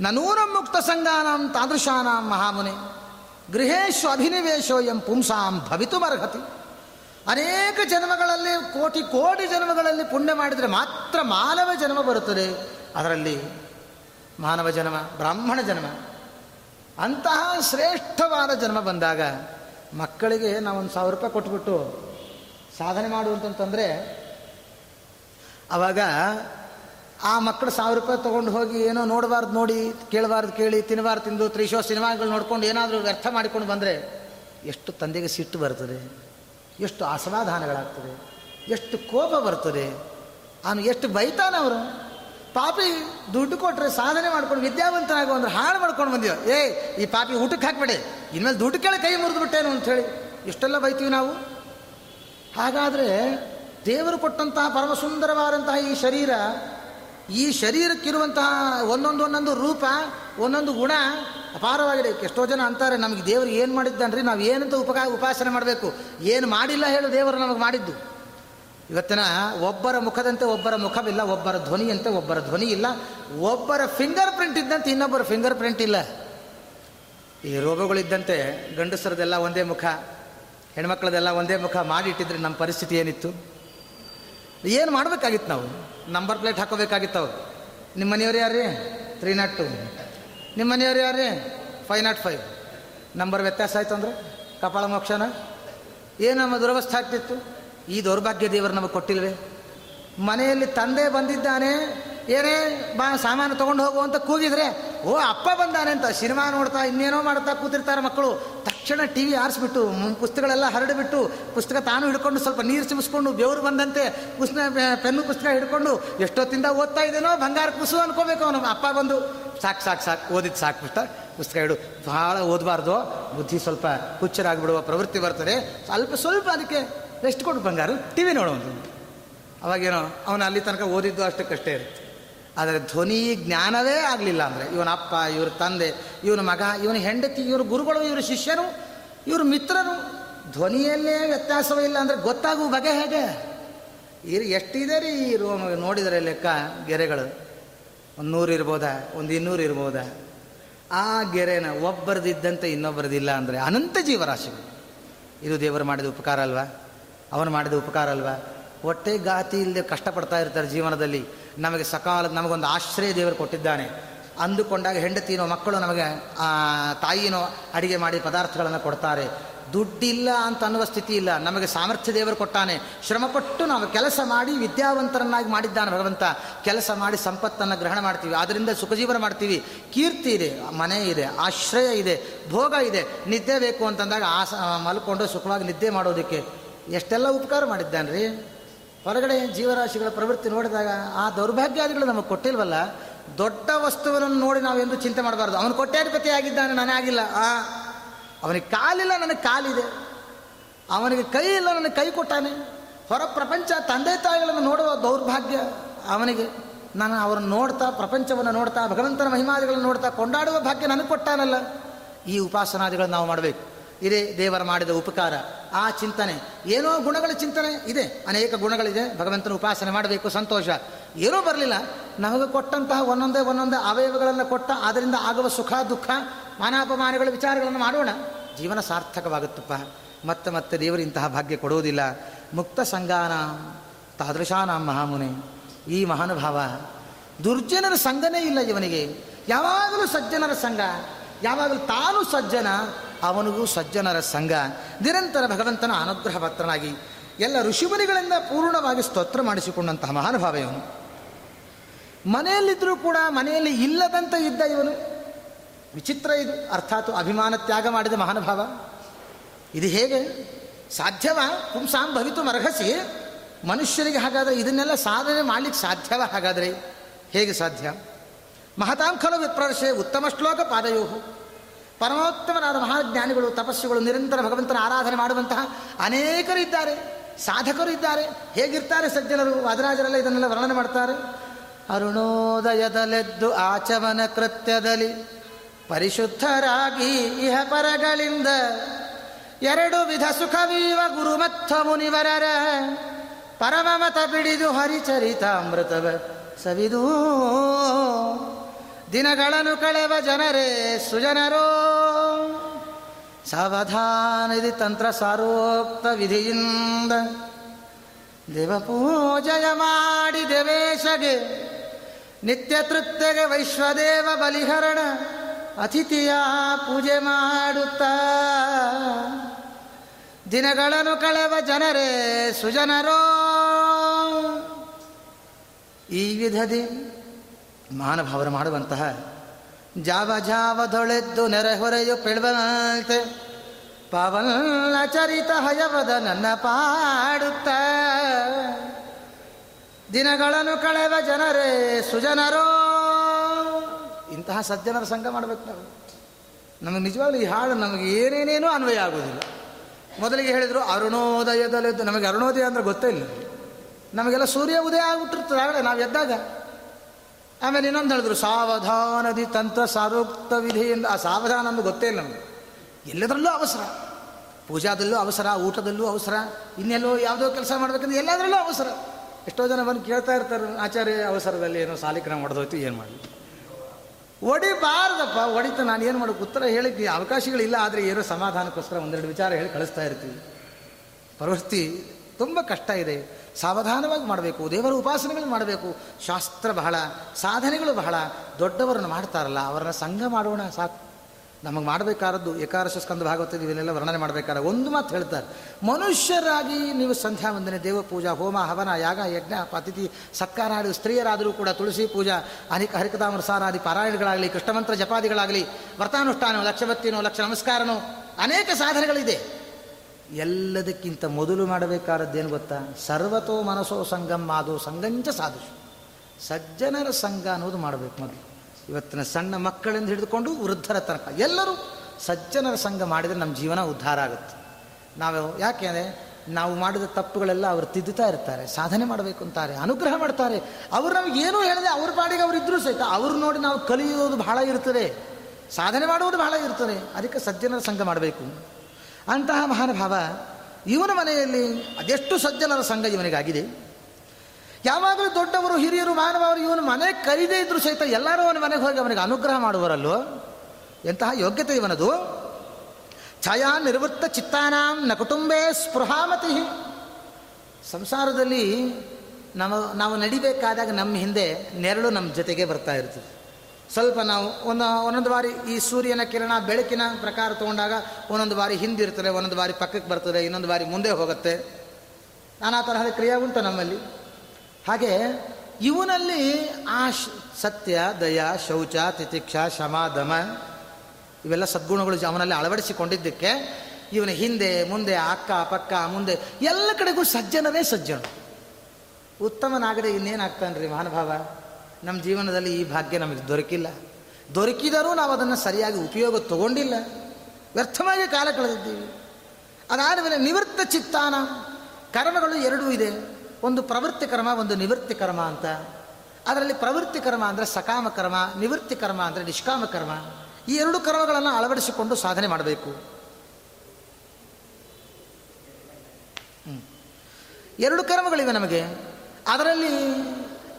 ನನೂನ ಮುಕ್ತ ಸಂಘಾನಾಂ ತಾದೃಶಾನಾಂ ಮಹಾಮುನಿ. ಗೃಹೇಶು ಅಭಿನಿವೇಶೋ ಎಂ ಪುಂಸಾಂ ಭವಿತುಮರ್ಹತಿ. ಅನೇಕ ಜನ್ಮಗಳಲ್ಲಿ, ಕೋಟಿ ಕೋಟಿ ಜನ್ಮಗಳಲ್ಲಿ ಪುಣ್ಯ ಮಾಡಿದರೆ ಮಾತ್ರ ಮಾನವ ಜನ್ಮ ಬರುತ್ತದೆ. ಅದರಲ್ಲಿ ಮಾನವ ಜನ್ಮ, ಬ್ರಾಹ್ಮಣ ಜನ್ಮ, ಅಂತಹ ಶ್ರೇಷ್ಠವಾದ ಜನ್ಮ ಬಂದಾಗ ಮಕ್ಕಳಿಗೆ ನಾವೊಂದು ಸಾವಿರ ರೂಪಾಯಿ ಕೊಟ್ಬಿಟ್ಟು ಸಾಧನೆ ಮಾಡುವಂತಂತಂದರೆ ಆವಾಗ ಆ ಮಕ್ಕಳು ಸಾವಿರ ರೂಪಾಯಿ ತೊಗೊಂಡು ಹೋಗಿ ಏನೋ ನೋಡಬಾರ್ದು ನೋಡಿ, ಕೇಳಬಾರ್ದು ಕೇಳಿ ತಿನ್ನಬಾರ್ದು ತಿಂದು, ತ್ರಿಶೋ ಸಿನಿಮಾಗಳು ನೋಡ್ಕೊಂಡು ಏನಾದರೂ ವ್ಯರ್ಥ ಮಾಡಿಕೊಂಡು ಬಂದರೆ ಎಷ್ಟು ತಂದೆಗೆ ಸಿಟ್ಟು ಬರ್ತದೆ, ಎಷ್ಟು ಅಸಮಾಧಾನಗಳಾಗ್ತದೆ ಎಷ್ಟು ಕೋಪ ಬರ್ತದೆ, ಅವನು ಎಷ್ಟು ಬೈತಾನೆ ಅವರು ಪಾಪಿ ದುಡ್ಡು ಕೊಟ್ಟರೆ ಸಾಧನೆ ಮಾಡ್ಕೊಂಡು ವಿದ್ಯಾವಂತನಾಗೋ ಅಂದ್ರೆ ಹಾಳು ಮಾಡ್ಕೊಂಡು ಬಂದಿವ ಏ, ಈ ಪಾಪಿ ಊಟಕ್ಕೆ ಹಾಕ್ಬೇಡಿ. ಇನ್ಮೇಲೆ ದುಡ್ಡು ಕೇಳಿ ಕೈ ಮುರಿದು ಬಿಟ್ಟೇನು ಅಂಥೇಳಿ ಇಷ್ಟೆಲ್ಲ ಬೈತೀವಿ ನಾವು. ಹಾಗಾದರೆ ದೇವರು ಕೊಟ್ಟಂತಹ ಪರಮ ಸುಂದರವಾದಂತಹ ಈ ಶರೀರ, ಈ ಶರೀರಕ್ಕಿರುವಂತಹ ಒಂದೊಂದು ಒಂದೊಂದು ರೂಪ, ಒಂದೊಂದು ಗುಣ ಅಪಾರವಾಗಿದೆ. ಎಷ್ಟೋ ಜನ ಅಂತಾರೆ, ನಮಗೆ ದೇವರು ಏನು ಮಾಡಿದ್ದಾನ್ರಿ, ನಾವು ಏನಂತ ಉಪಕಾ, ಉಪಾಸನೆ ಮಾಡಬೇಕು? ಏನು ಮಾಡಿಲ್ಲ ಹೇಳು ದೇವರು ನಮಗೆ ಮಾಡಿದ್ದು. ಇವತ್ತಿನ ಒಬ್ಬರ ಮುಖದಂತೆ ಒಬ್ಬರ ಮುಖವಿಲ್ಲ, ಒಬ್ಬರ ಧ್ವನಿಯಂತೆ ಒಬ್ಬರ ಧ್ವನಿ ಇಲ್ಲ, ಒಬ್ಬರ ಫಿಂಗರ್ ಪ್ರಿಂಟ್ ಇದ್ದಂತೆ ಇನ್ನೊಬ್ಬರ ಫಿಂಗರ್ ಪ್ರಿಂಟ್ ಇಲ್ಲ. ಈ ರೋಗಗಳಿದ್ದಂತೆ ಗಂಡಸರದೆಲ್ಲ ಒಂದೇ ಮುಖ, ಹೆಣ್ಮಕ್ಳದೆಲ್ಲ ಒಂದೇ ಮುಖ ಮಾಡಿಟ್ಟಿದ್ರೆ ನಮ್ಮ ಪರಿಸ್ಥಿತಿ ಏನಿತ್ತು? ಏನು ಮಾಡಬೇಕಾಗಿತ್ತು ನಾವು? ನಂಬರ್ ಪ್ಲೇಟ್ ಹಾಕೋಬೇಕಾಗಿತ್ತು ಅವ್ರು. ನಿಮ್ಮ ಮನೆಯವ್ರು ಯಾರೇ? ತ್ರೀ ನಾಟ್ ಟು ನಿಮ್ಮ ಮನೆಯವ್ರು ಯಾರೇ? ಫೈವ್ ನಾಟ್ ಫೈವ್ ನಂಬರ್ ವ್ಯತ್ಯಾಸ ಆಯ್ತು ಅಂದ್ರೆ? ಕಪಾಳ ಮೋಕ್ಷನ? ಏನು ನಮ್ಮ ದುರವಸ್ಥೆ ಆಗ್ತಿತ್ತು? ಈ ದೌರ್ಭಾಗ್ಯ ದೇವರು ನಮಗೆ ಕೊಟ್ಟಿಲ್ವೇ ಮನೆಯಲ್ಲಿ ತಂದೆ ಬಂದಿದ್ದಾನೆ, ಏನೇ ಬಾ, ಸಾಮಾನು ತೊಗೊಂಡು ಹೋಗು ಅಂತ ಕೂಗಿದ್ರೆ, ಓ, ಅಪ್ಪ ಬಂದಾನೆ ಅಂತ ಸಿನಿಮಾ ನೋಡ್ತಾ, ಇನ್ನೇನೋ ಮಾಡ್ತಾ ಕೂತಿರ್ತಾರೆ ಮಕ್ಕಳು. ತಕ್ಷಣ ಟಿ ವಿ ಆರಿಸ್ಬಿಟ್ಟು ಪುಸ್ತಕಗಳೆಲ್ಲ ಹರಡಿಬಿಟ್ಟು, ಪುಸ್ತಕ ತಾನು ಹಿಡ್ಕೊಂಡು ಸ್ವಲ್ಪ ನೀರು ಚಿಮಿಸ್ಕೊಂಡು ಬೆವರು ಬಂದಂತೆ ಪುಸ್ತಕ ಪೆನ್ನು ಪುಸ್ತಕ ಹಿಡ್ಕೊಂಡು ಎಷ್ಟೊತ್ತಿಂದ ಓದ್ತಾ ಇದೇನೋ ಬಂಗಾರ ಕುಸು ಅನ್ಕೋಬೇಕು ಅವನು. ಅಪ್ಪ ಬಂದು, ಸಾಕು ಸಾಕು ಸಾಕು ಓದಿದ್ದು ಸಾಕು ಪುಸ್ತಕ ಪುಸ್ತಕ ಹಿಡು. ಭಾಳ ಓದಬಾರ್ದು, ಬುದ್ಧಿ ಸ್ವಲ್ಪ ಹುಚ್ಚರಾಗಿಬಿಡುವ ಪ್ರವೃತ್ತಿ ಬರ್ತದೆ. ಸ್ವಲ್ಪ ಸ್ವಲ್ಪ ಅದಕ್ಕೆ ರೆಸ್ಟ್ ಕೊಡು ಬಂಗಾರು? ಟಿ ವಿ ನೋಡುವಂಥದ್ದು ಅವಾಗೇನೋ, ಅವನು ಅಲ್ಲಿ ತನಕ ಓದಿದ್ದು ಅಷ್ಟಕ್ಕಷ್ಟೇ ಇರುತ್ತೆ. ಆದರೆ ಧ್ವನಿ ಜ್ಞಾನವೇ ಆಗಲಿಲ್ಲ ಅಂದರೆ, ಇವನ ಅಪ್ಪ, ಇವ್ರ ತಂದೆ, ಇವನ ಮಗ, ಇವನ ಹೆಂಡತಿ, ಇವ್ರ ಗುರುಗಳು, ಇವ್ರ ಶಿಷ್ಯರು, ಇವ್ರ ಮಿತ್ರರು, ಧ್ವನಿಯಲ್ಲೇ ವ್ಯತ್ಯಾಸವೂ ಇಲ್ಲ ಅಂದರೆ ಗೊತ್ತಾಗುವ ಬಗೆ ಹೇಗೆ? ಇರು, ಎಷ್ಟಿದೆ ರೀ ರೋ ನೋಡಿದರೆ ಲೆಕ್ಕ ಗೆರೆಗಳು? ಒಂದು ನೂರು ಇರ್ಬೋದಾ? ಒಂದು ಇನ್ನೂರು ಇರ್ಬೋದಾ? ಆ ಗೆರೆನ ಒಬ್ಬರದಿದ್ದಂತೆ ಇನ್ನೊಬ್ಬರದಿಲ್ಲ ಅಂದರೆ ಅನಂತ ಜೀವರಾಶಿಗಳು. ಇದು ದೇವರು ಮಾಡಿದ ಉಪಕಾರ ಅಲ್ವಾ? ಅವನು ಮಾಡಿದ ಉಪಕಾರ ಅಲ್ವಾ? ಹೊಟ್ಟೆ ಗಾತಿ ಇಲ್ಲದೆ ಕಷ್ಟಪಡ್ತಾ ಇರ್ತಾರೆ ಜೀವನದಲ್ಲಿ. ನಮಗೆ ಸಕಾಲ, ನಮಗೊಂದು ಆಶ್ರಯ ದೇವರು ಕೊಟ್ಟಿದ್ದಾನೆ. ಅಂದುಕೊಂಡಾಗ ಹೆಂಡತಿನೋ ಮಕ್ಕಳು ನಮಗೆ ತಾಯಿನೋ ಅಡಿಗೆ ಮಾಡಿ ಪದಾರ್ಥಗಳನ್ನು ಕೊಡ್ತಾರೆ. ದುಡ್ಡಿಲ್ಲ ಅಂತ ಅನ್ನುವ ಸ್ಥಿತಿ ಇಲ್ಲ. ನಮಗೆ ಸಾಮರ್ಥ್ಯ ದೇವರು ಕೊಟ್ಟಾನೆ. ಶ್ರಮಪಟ್ಟು ನಾವು ಕೆಲಸ ಮಾಡಿ ವಿದ್ಯಾವಂತರನ್ನಾಗಿ ಮಾಡಿದ್ದಾನೆ ಭಗವಂತ. ಕೆಲಸ ಮಾಡಿ ಸಂಪತ್ತನ್ನು ಗ್ರಹಣ ಮಾಡ್ತೀವಿ. ಅದರಿಂದ ಸುಖಜೀವನ ಮಾಡ್ತೀವಿ. ಕೀರ್ತಿ ಇದೆ, ಮನೆ ಇದೆ, ಆಶ್ರಯ ಇದೆ, ಭೋಗ ಇದೆ. ನಿದ್ದೆ ಬೇಕು ಅಂತಂದಾಗ ಆಸ, ಮಲ್ಕೊಂಡು ಸುಖವಾಗಿ ನಿದ್ದೆ ಮಾಡೋದಕ್ಕೆ. ಎಷ್ಟೆಲ್ಲ ಉಪಕಾರ ಮಾಡಿದ್ದಾನೆ ರೀ ಹೊರಗಡೆ ಜೀವರಾಶಿಗಳ ಪ್ರವೃತ್ತಿ ನೋಡಿದಾಗ ಆ ದೌರ್ಭಾಗ್ಯಾದಿಗಳು ನಮಗೆ ಕೊಟ್ಟಿಲ್ವಲ್ಲ, ದೊಡ್ಡ ವಸ್ತುವನ್ನು ನೋಡಿ ನಾವೆಂದು ಚಿಂತೆ ಮಾಡಬಾರ್ದು. ಅವನು ಕೊಟ್ಟಾಧಿಪತಿ ಆಗಿದ್ದಾನೆ, ನಾನೇ ಆಗಿಲ್ಲ. ಆ, ಅವನಿಗೆ ಕಾಲಿಲ್ಲ, ನನಗೆ ಕಾಲಿದೆ. ಅವನಿಗೆ ಕೈ ಇಲ್ಲ, ನನಗೆ ಕೈ ಕೊಟ್ಟಾನೆ. ಹೊರ ಪ್ರಪಂಚ ತಂದೆ ತಾಯಿಗಳನ್ನು ನೋಡುವ ದೌರ್ಭಾಗ್ಯ ಅವನಿಗೆ. ನಾನು ಅವರನ್ನು ನೋಡ್ತಾ, ಪ್ರಪಂಚವನ್ನು ನೋಡ್ತಾ, ಭಗವಂತನ ಮಹಿಮಾದಿಗಳನ್ನು ನೋಡ್ತಾ ಕೊಂಡಾಡುವ ಭಾಗ್ಯ ನನಗೆ ಕೊಟ್ಟಾನಲ್ಲ. ಈ ಉಪಾಸನಾದಿಗಳನ್ನು ನಾವು ಮಾಡಬೇಕು. ಇದೇ ದೇವರ ಮಾಡಿದ ಉಪಕಾರ. ಆ ಚಿಂತನೆ, ಏನೋ ಗುಣಗಳ ಚಿಂತನೆ ಇದೆ. ಅನೇಕ ಗುಣಗಳಿದೆ. ಭಗವಂತನ ಉಪಾಸನೆ ಮಾಡಬೇಕು, ಸಂತೋಷ. ಏನೂ ಬರಲಿಲ್ಲ. ನಮಗೆ ಕೊಟ್ಟಂತಹ ಒಂದೊಂದೇ ಒಂದೊಂದೇ ಅವಯವಗಳನ್ನು ಕೊಟ್ಟ ಅದರಿಂದ ಆಗುವ ಸುಖ, ದುಃಖ, ಮಾನಾಪಮಾನಗಳ ವಿಚಾರಗಳನ್ನು ಮಾಡೋಣ. ಜೀವನ ಸಾರ್ಥಕವಾಗುತ್ತಪ್ಪ. ಮತ್ತೆ ಮತ್ತೆ ದೇವರು ಇಂತಹ ಭಾಗ್ಯ ಕೊಡುವುದಿಲ್ಲ. ಮುಕ್ತ ಸಂಗಾನ, ತಾದೃಶಾನಾಂ ಮಹಾಮುನಿ. ಈ ಮಹಾನುಭಾವ, ದುರ್ಜನರ ಸಂಘನೇ ಇಲ್ಲ ಇವನಿಗೆ. ಯಾವಾಗಲೂ ಸಜ್ಜನರ ಸಂಘ, ಯಾವಾಗಲೂ ತಾನು ಸಜ್ಜನ ಅವನಿಗೂ ಸಜ್ಜನರ ಸಂಘ, ನಿರಂತರ ಭಗವಂತನ ಅನುಗ್ರಹ ಪತ್ರನಾಗಿ ಎಲ್ಲ ಋಷಿಮುನಿಗಳಿಂದ ಪೂರ್ಣವಾಗಿ ಸ್ತೋತ್ರ ಮಾಡಿಸಿಕೊಂಡಂತಹ ಮಹಾನುಭಾವ ಇವನು. ಮನೆಯಲ್ಲಿದ್ದರೂ ಕೂಡ ಮನೆಯಲ್ಲಿ ಇಲ್ಲದಂತೆ ಇದ್ದ ಇವನು. ವಿಚಿತ್ರ ಇದು, ಅರ್ಥಾತ್ ಅಭಿಮಾನ ತ್ಯಾಗ ಮಾಡಿದ ಮಹಾನುಭಾವ. ಇದು ಹೇಗೆ? ಸಾಧ್ಯವ? ಪುಂಸಾಂ ಭವಿತು ಮರ್ಹಸಿ. ಮನುಷ್ಯರಿಗೆ ಹಾಗಾದರೆ ಇದನ್ನೆಲ್ಲ ಸಾಧನೆ ಮಾಡಲಿಕ್ಕೆ ಸಾಧ್ಯವ ಹಾಗಾದರೆ? ಹೇಗೆ ಸಾಧ್ಯ? ಮಹತಾಂ ಖಲು ವಿಪ್ರರ್ಷೆ ಉತ್ತಮ ಶ್ಲೋಕ ಪಾದಯೋ ಪರಮೋತ್ತಮನಾದ ಮಹಾಜ್ಞಾನಿಗಳು, ತಪಸ್ಸುಗಳು, ನಿರಂತರ ಭಗವಂತನ ಆರಾಧನೆ ಮಾಡುವಂತಹ ಅನೇಕರು ಇದ್ದಾರೆ. ಸಾಧಕರು ಇದ್ದಾರೆ. ಹೇಗಿರ್ತಾರೆ ಸಜ್ಜನರು? ವಾದರಾಜರೆಲ್ಲ ಇದನ್ನೆಲ್ಲ ವರ್ಣನೆ ಮಾಡ್ತಾರೆ. ಅರುಣೋದಯದಲೆದ್ದು ಆಚಮನ ಕೃತ್ಯದಲ್ಲಿ ಪರಿಶುದ್ಧರಾಗಿ ಇಹ ಪರಗಳಿಂದ ಎರಡು ವಿಧ ಸುಖವೀವ ಗುರುಮತ್ಥ ಮುನಿವರರ ಪರಮಮತ ಬಿಡಿದು ಹರಿಚರಿತಾಮೃತವ ಸವಿದು. ದಿನಗಳನ್ನು ಕಳೆವ ಜನರೇ ಸುಜನರೋ. ಸಾವಧಾನದಿ ತಂತ್ರ ಸಾರೋಕ್ತ ವಿಧಿಯಿಂದ ದೇವ ಪೂಜೆಯ ಮಾಡಿ ದೇವೇಶಗೆ, ನಿತ್ಯ ತೃಪ್ತೆಗೆ ವೈಶ್ವದೇವ ಬಲಿಹರಣ, ಅತಿಥಿಯ ಪೂಜೆ ಮಾಡುತ್ತ. ದಿನಗಳನ್ನು ಕಳೆವ ಜನರೇ ಸುಜನರೋ. ಈ ವಿಧದಿ ಮಹಾನುಭಾವರು ಮಾಡುವಂತಹ ಜಾವ ಜಾವದೊಳೆದ್ದು ನೆರೆಹೊರೆಯು ಪೆಳುವಂತೆ ಪವನ ಚರಿತ ಹಯವದ ನನ್ನ ಪಾಡುತ್ತ. ದಿನಗಳನ್ನು ಕಳೆವ ಜನರೇ ಸುಜನರೋ. ಇಂತಹ ಸಜ್ಜನರ ಸಂಘ ಮಾಡಬೇಕು ನಾವು. ನಮಗೆ ನಿಜವಾಗ್ಲೂ ಈ ಹಾಡು ನಮಗೆ ಏನೇನೇನೂ ಅನ್ವಯ ಆಗೋದಿಲ್ಲ ಮೊದಲಿಗೆ ಹೇಳಿದರು ಅರುಣೋದಯದಲ್ಲಿದ್ದು. ನಮಗೆ ಅರುಣೋದಯ ಅಂದ್ರೆ ಗೊತ್ತೇ ಇಲ್ಲ. ನಮಗೆಲ್ಲ ಸೂರ್ಯ ಉದಯ ಆಗ್ಬಿಟ್ಟಿರ್ತದೆ. ಆಗಲೇ ನಾವು ಎದ್ದಾಗ ಆಮೇಲೆ ಇನ್ನೊಂದು ಹೇಳಿದ್ರು, ಸಾವಧಾನದಿ ತಂತ್ರ ಸಾರೋಕ್ತ ವಿಧಿಯಿಂದ ಆ ಸಾವಧಾನ ಅಂದು ಗೊತ್ತೇ ಇಲ್ಲ ನಮಗೆ. ಎಲ್ಲದರಲ್ಲೂ ಅವಸರ. ಪೂಜಾದಲ್ಲೂ ಅವಸರ, ಊಟದಲ್ಲೂ ಅವಸರ, ಇನ್ನೆಲ್ಲೋ ಯಾವುದೋ ಕೆಲಸ ಮಾಡಬೇಕಂದ್ರೆ ಎಲ್ಲದರಲ್ಲೂ ಅವಸರ. ಎಷ್ಟೋ ಜನ ಬಂದು ಕೇಳ್ತಾ ಇರ್ತಾರೆ, ಆಚಾರ್ಯ, ಅವಸರದಲ್ಲಿ ಏನೋ ಸಾಲಿಕ್ರಮ ಹೊಡೆದೋಯ್ತು, ಏನು ಮಾಡಿ ಹೊಡಿಬಾರ್ದಪ್ಪ, ಹೊಡಿತು, ನಾನು ಏನು ಮಾಡೋಕೆ ಉತ್ತರ ಹೇಳಿದ್ವಿ ಅವಕಾಶಗಳಿಲ್ಲ, ಆದರೆ ಏನೋ ಸಮಾಧಾನಕ್ಕೋಸ್ಕರ ಒಂದೆರಡು ವಿಚಾರ ಹೇಳಿ ಕಳಿಸ್ತಾ ಇರ್ತೀವಿ. ಪರಿಸ್ಥಿತಿ ತುಂಬ ಕಷ್ಟ ಇದೆ. ಸಾವಧಾನವಾಗಿ ಮಾಡಬೇಕು, ದೇವರ ಉಪಾಸನೆಗಳನ್ನು ಮಾಡಬೇಕು. ಶಾಸ್ತ್ರ ಬಹಳ, ಸಾಧನೆಗಳು ಬಹಳ ದೊಡ್ಡವರನ್ನು ಮಾಡ್ತಾರಲ್ಲ, ಅವರನ್ನ ಸಂಘ ಮಾಡೋಣ ಸಾಕು. ನಮಗೆ ಮಾಡಬೇಕಾದದ್ದು ಏಕಾದಶ ಸ್ಕಂದ ಭಾಗವತ ಇವನ್ನೆಲ್ಲ ವರ್ಣನೆ ಮಾಡಬೇಕಾದ ಒಂದು ಮಾತು ಹೇಳ್ತಾರೆ. ಮನುಷ್ಯರಾಗಿ ನೀವು ಸಂಧ್ಯಾ ವಂದನೆ, ದೇವ ಪೂಜಾ, ಹೋಮ, ಹವನ, ಯಾಗ, ಯಜ್ಞ, ಅತಿಥಿ, ಸತ್ಕಾರ ಆಡಿ, ಸ್ತ್ರೀಯರಾದರೂ ಕೂಡ ತುಳಸಿ ಪೂಜಾ, ಅನೇಕ ಹರಿಕತಾಮರ ಸಾರಾದಿ ಪಾರಾಯಣಗಳಾಗಲಿ, ಕೃಷ್ಣಮಂತ್ರ ಜಪಾದಿಗಳಾಗಲಿ, ವ್ರತಾನುಷ್ಠಾನೋ ಲಕ್ಷವತ್ತಿನೋ ಲಕ್ಷ ನಮಸ್ಕಾರನೋ, ಅನೇಕ ಸಾಧನೆಗಳಿದೆ. ಎಲ್ಲದಕ್ಕಿಂತ ಮೊದಲು ಮಾಡಬೇಕಾದದ್ದೇನು ಗೊತ್ತಾ? ಸರ್ವತೋ ಮನಸೋ ಸಂಗಮ್ ಮಾದು ಸಂಗಂಚ ಸಾಧುಷು. ಸಜ್ಜನರ ಸಂಘ ಅನ್ನೋದು ಮಾಡಬೇಕು ಮೊದಲು. ಇವತ್ತಿನ ಸಣ್ಣ ಮಕ್ಕಳಿಂದ ಹಿಡಿದುಕೊಂಡು ವೃದ್ಧರ ತನಕ. ಎಲ್ಲರೂ ಸಜ್ಜನರ ಸಂಘ ಮಾಡಿದರೆ ನಮ್ಮ ಜೀವನ ಉದ್ಧಾರ ಆಗುತ್ತೆ. ನಾವು ಯಾಕೆಂದರೆ ನಾವು ಮಾಡಿದ ತಪ್ಪುಗಳೆಲ್ಲ ಅವರು ತಿದ್ದುತ್ತಾ ಇರ್ತಾರೆ, ಸಾಧನೆ ಮಾಡಬೇಕು ಅಂತಾರೆ, ಅನುಗ್ರಹ ಮಾಡ್ತಾರೆ. ಅವರು ನಮ್ಗೆ ಏನೂ ಹೇಳಿದೆ ಅವ್ರ ಪಾಡಿಗೆ ಅವ್ರು ಇದ್ರೂ ಸಹಿತ ಅವ್ರು ನೋಡಿ ನಾವು ಕಲಿಯೋದು ಬಹಳ ಇರ್ತದೆ, ಸಾಧನೆ ಮಾಡುವುದು ಬಹಳ ಇರ್ತದೆ. ಅದಕ್ಕೆ ಸಜ್ಜನರ ಸಂಘ ಮಾಡಬೇಕು. ಅಂತಹ ಮಹಾನುಭಾವ ಇವನ ಮನೆಯಲ್ಲಿ ಅದೆಷ್ಟು ಸಜ್ಜನರ ಸಂಘ ಇವನಿಗಾಗಿದೆ. ಯಾವಾಗಲೂ ದೊಡ್ಡವರು, ಹಿರಿಯರು, ಮಾನವರು ಇವನು ಮನೆ ಕರೀದೇ ಇದ್ರು ಸಹಿತ ಎಲ್ಲರೂ ಅವನ ಮನೆಗೆ ಹೋಗಿ ಅವನಿಗೆ ಅನುಗ್ರಹ ಮಾಡುವರಲ್ಲೋ ಎಂತಹ ಯೋಗ್ಯತೆ ಇವನದು. ಛಾಯಾ ನಿರ್ವೃತ್ತ ಚಿತ್ತಾನಾಂ ನ ಕುಟುಂಬೇ ಸ್ಪೃಹಾಮತಿ. ಸಂಸಾರದಲ್ಲಿ ನಾವು ನಾವು ನಡಿಬೇಕಾದಾಗ ನಮ್ಮ ಹಿಂದೆ ನೆರಳು ನಮ್ಮ ಜೊತೆಗೆ ಬರ್ತಾ ಇರ್ತದೆ. ಸ್ವಲ್ಪ ನಾವು ಒಂದು ಒಂದೊಂದು ಬಾರಿ ಈ ಸೂರ್ಯನ ಕಿರಣ ಬೆಳಕಿನ ಪ್ರಕಾರ ತೊಗೊಂಡಾಗ ಒಂದೊಂದು ಬಾರಿ ಹಿಂದಿರ್ತದೆ ಒಂದೊಂದು ಬಾರಿ ಪಕ್ಕಕ್ಕೆ ಬರ್ತದೆ, ಇನ್ನೊಂದು ಬಾರಿ ಮುಂದೆ ಹೋಗುತ್ತೆ. ನಾನಾ ತರಹದ ಕ್ರಿಯೆ ಉಂಟು ನಮ್ಮಲ್ಲಿ. ಹಾಗೆ ಇವನಲ್ಲಿ ಆ ಸತ್ಯ, ದಯ, ಶೌಚ, ತಿತಿಕ್ಷ ಶಮ ದಮ ಇವೆಲ್ಲ ಸದ್ಗುಣಗಳು ಅವನಲ್ಲಿ ಅಳವಡಿಸಿಕೊಂಡಿದ್ದಕ್ಕೆ ಇವನ ಹಿಂದೆ, ಮುಂದೆ, ಅಕ್ಕ, ಪಕ್ಕ, ಮುಂದೆ ಎಲ್ಲ ಕಡೆಗೂ ಸಜ್ಜನರೇ ಸಜ್ಜನ. ಉತ್ತಮನಾಗದೆ ಇನ್ನೇನಾಗ್ತಾನೆ ರೀ ಮಹಾನುಭಾವ? ನಮ್ಮ ಜೀವನದಲ್ಲಿ ಈ ಭಾಗ್ಯ ನಮಗೆ ದೊರಕಿಲ್ಲ. ದೊರಕಿದರೂ ನಾವು ಅದನ್ನು ಸರಿಯಾಗಿ ಉಪಯೋಗ ತಗೊಂಡಿಲ್ಲ. ವ್ಯರ್ಥವಾಗಿ ಕಾಲ ಕಳೆದಿದ್ದೀವಿ. ಅದಾದ ಮೇಲೆ ನಿವೃತ್ತ ಚಿತ್ತಾನ. ಕರ್ಮಗಳು ಎರಡೂ ಇದೆ. ಒಂದು ಪ್ರವೃತ್ತಿ ಕರ್ಮ, ಒಂದು ನಿವೃತ್ತಿ ಕರ್ಮ ಅಂತ. ಅದರಲ್ಲಿ ಪ್ರವೃತ್ತಿ ಕರ್ಮ ಅಂದರೆ ಸಕಾಮ ಕರ್ಮ, ನಿವೃತ್ತಿ ಕರ್ಮ ಅಂದರೆ ನಿಷ್ಕಾಮ ಕರ್ಮ. ಈ ಎರಡು ಕರ್ಮಗಳನ್ನು ಅಳವಡಿಸಿಕೊಂಡು ಸಾಧನೆ ಮಾಡಬೇಕು. ಎರಡು ಕರ್ಮಗಳಿವೆ ನಮಗೆ. ಅದರಲ್ಲಿ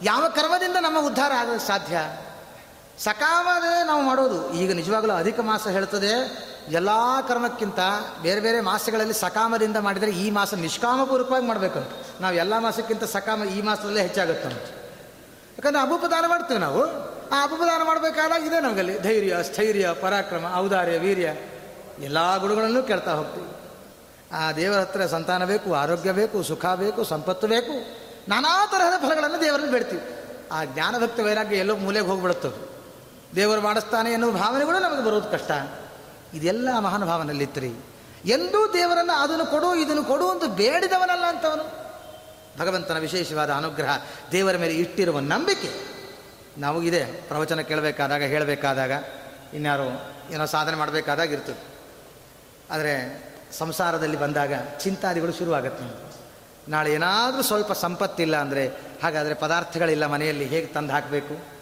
ಯಾವ ಕರ್ಮದಿಂದ ನಮ್ಮ ಉದ್ಧಾರ ಆಗ ಸಾಧ್ಯ? ಸಕಾಮದೇ ನಾವು ಮಾಡೋದು. ಈಗ ನಿಜವಾಗಲೂ ಅಧಿಕ ಮಾಸ ಹೇಳ್ತದೆ, ಎಲ್ಲ ಕರ್ಮಕ್ಕಿಂತ ಬೇರೆ ಬೇರೆ ಮಾಸಗಳಲ್ಲಿ ಸಕಾಮದಿಂದ ಮಾಡಿದರೆ ಈ ಮಾಸ ನಿಷ್ಕಾಮಪೂರ್ವಕವಾಗಿ ಮಾಡಬೇಕಂತ. ನಾವು ಎಲ್ಲ ಮಾಸಕ್ಕಿಂತ ಸಕಾಮ ಈ ಮಾಸದಲ್ಲೇ ಹೆಚ್ಚಾಗುತ್ತಂತ. ಯಾಕಂದರೆ ಅಪುಪದಾನ ಮಾಡ್ತೇವೆ ನಾವು. ಆ ಅಪುಪದಾನ ಮಾಡಬೇಕಾದಾಗ ಇದೆ ನಮಗಲ್ಲಿ. ಧೈರ್ಯ, ಸ್ಥೈರ್ಯ, ಪರಾಕ್ರಮ, ಔದಾರ್ಯ, ವೀರ್ಯ. ಎಲ್ಲ ಗುಣಗಳನ್ನು ಕೇಳ್ತಾ ಹೋಗ್ತೀವಿ. ಆ ದೇವರ ಹತ್ರ ಸಂತಾನ ಬೇಕು, ಆರೋಗ್ಯ ಬೇಕು, ಸುಖ ಬೇಕು, ಸಂಪತ್ತು ಬೇಕು. ನಾನಾ ತರಹದ ಫಲಗಳನ್ನು ದೇವರನ್ನು ಬೇಡ್ತೀವಿ. ಆ ಜ್ಞಾನಭಕ್ತ ವೈರಾಗ್ಯ ಎಲ್ಲೋ ಮೂಲೆಗೆ ಹೋಗ್ಬಿಡುತ್ತವೆ ದೇವರು ಮಾಡಿಸ್ತಾನೆ ಎನ್ನುವ ಭಾವನೆಗಳು ನಮಗೆ ಬರೋದು ಕಷ್ಟ. ಇದೆಲ್ಲ ಮಹಾನುಭಾವನಲ್ಲಿತ್ತರಿ. ಎಂದೂ ದೇವರನ್ನು ಅದನ್ನು ಕೊಡು, ಇದನ್ನು ಕೊಡು ಅಂತ ಬೇಡಿದವನಲ್ಲ ಅಂತವನು. ಭಗವಂತನ ವಿಶೇಷವಾದ ಅನುಗ್ರಹ ದೇವರ ಮೇಲೆ ಇಟ್ಟಿರುವ ನಂಬಿಕೆ ನಮಗಿದೆ. ಪ್ರವಚನ ಕೇಳಬೇಕಾದಾಗ, ಹೇಳಬೇಕಾದಾಗ ಇನ್ಯಾರು ಏನೋ ಸಾಧನೆ ಮಾಡಬೇಕಾದಾಗ ಇರ್ತದೆ. ಆದರೆ ಸಂಸಾರದಲ್ಲಿ ಬಂದಾಗ ಚಿಂತಾದಿಗಳು ಶುರುವಾಗತ್ತೆ ನಮಗೆ. ನಾಳೆ ಏನಾದರೂ ಸ್ವಲ್ಪ ಸಂಪತ್ತಿಲ್ಲ ಅಂದರೆ, ಹಾಗಾದರೆ ಪದಾರ್ಥಗಳಿಲ್ಲ ಮನೆಯಲ್ಲಿ ಹೇಗೆ ತಂದು ಹಾಕಬೇಕು?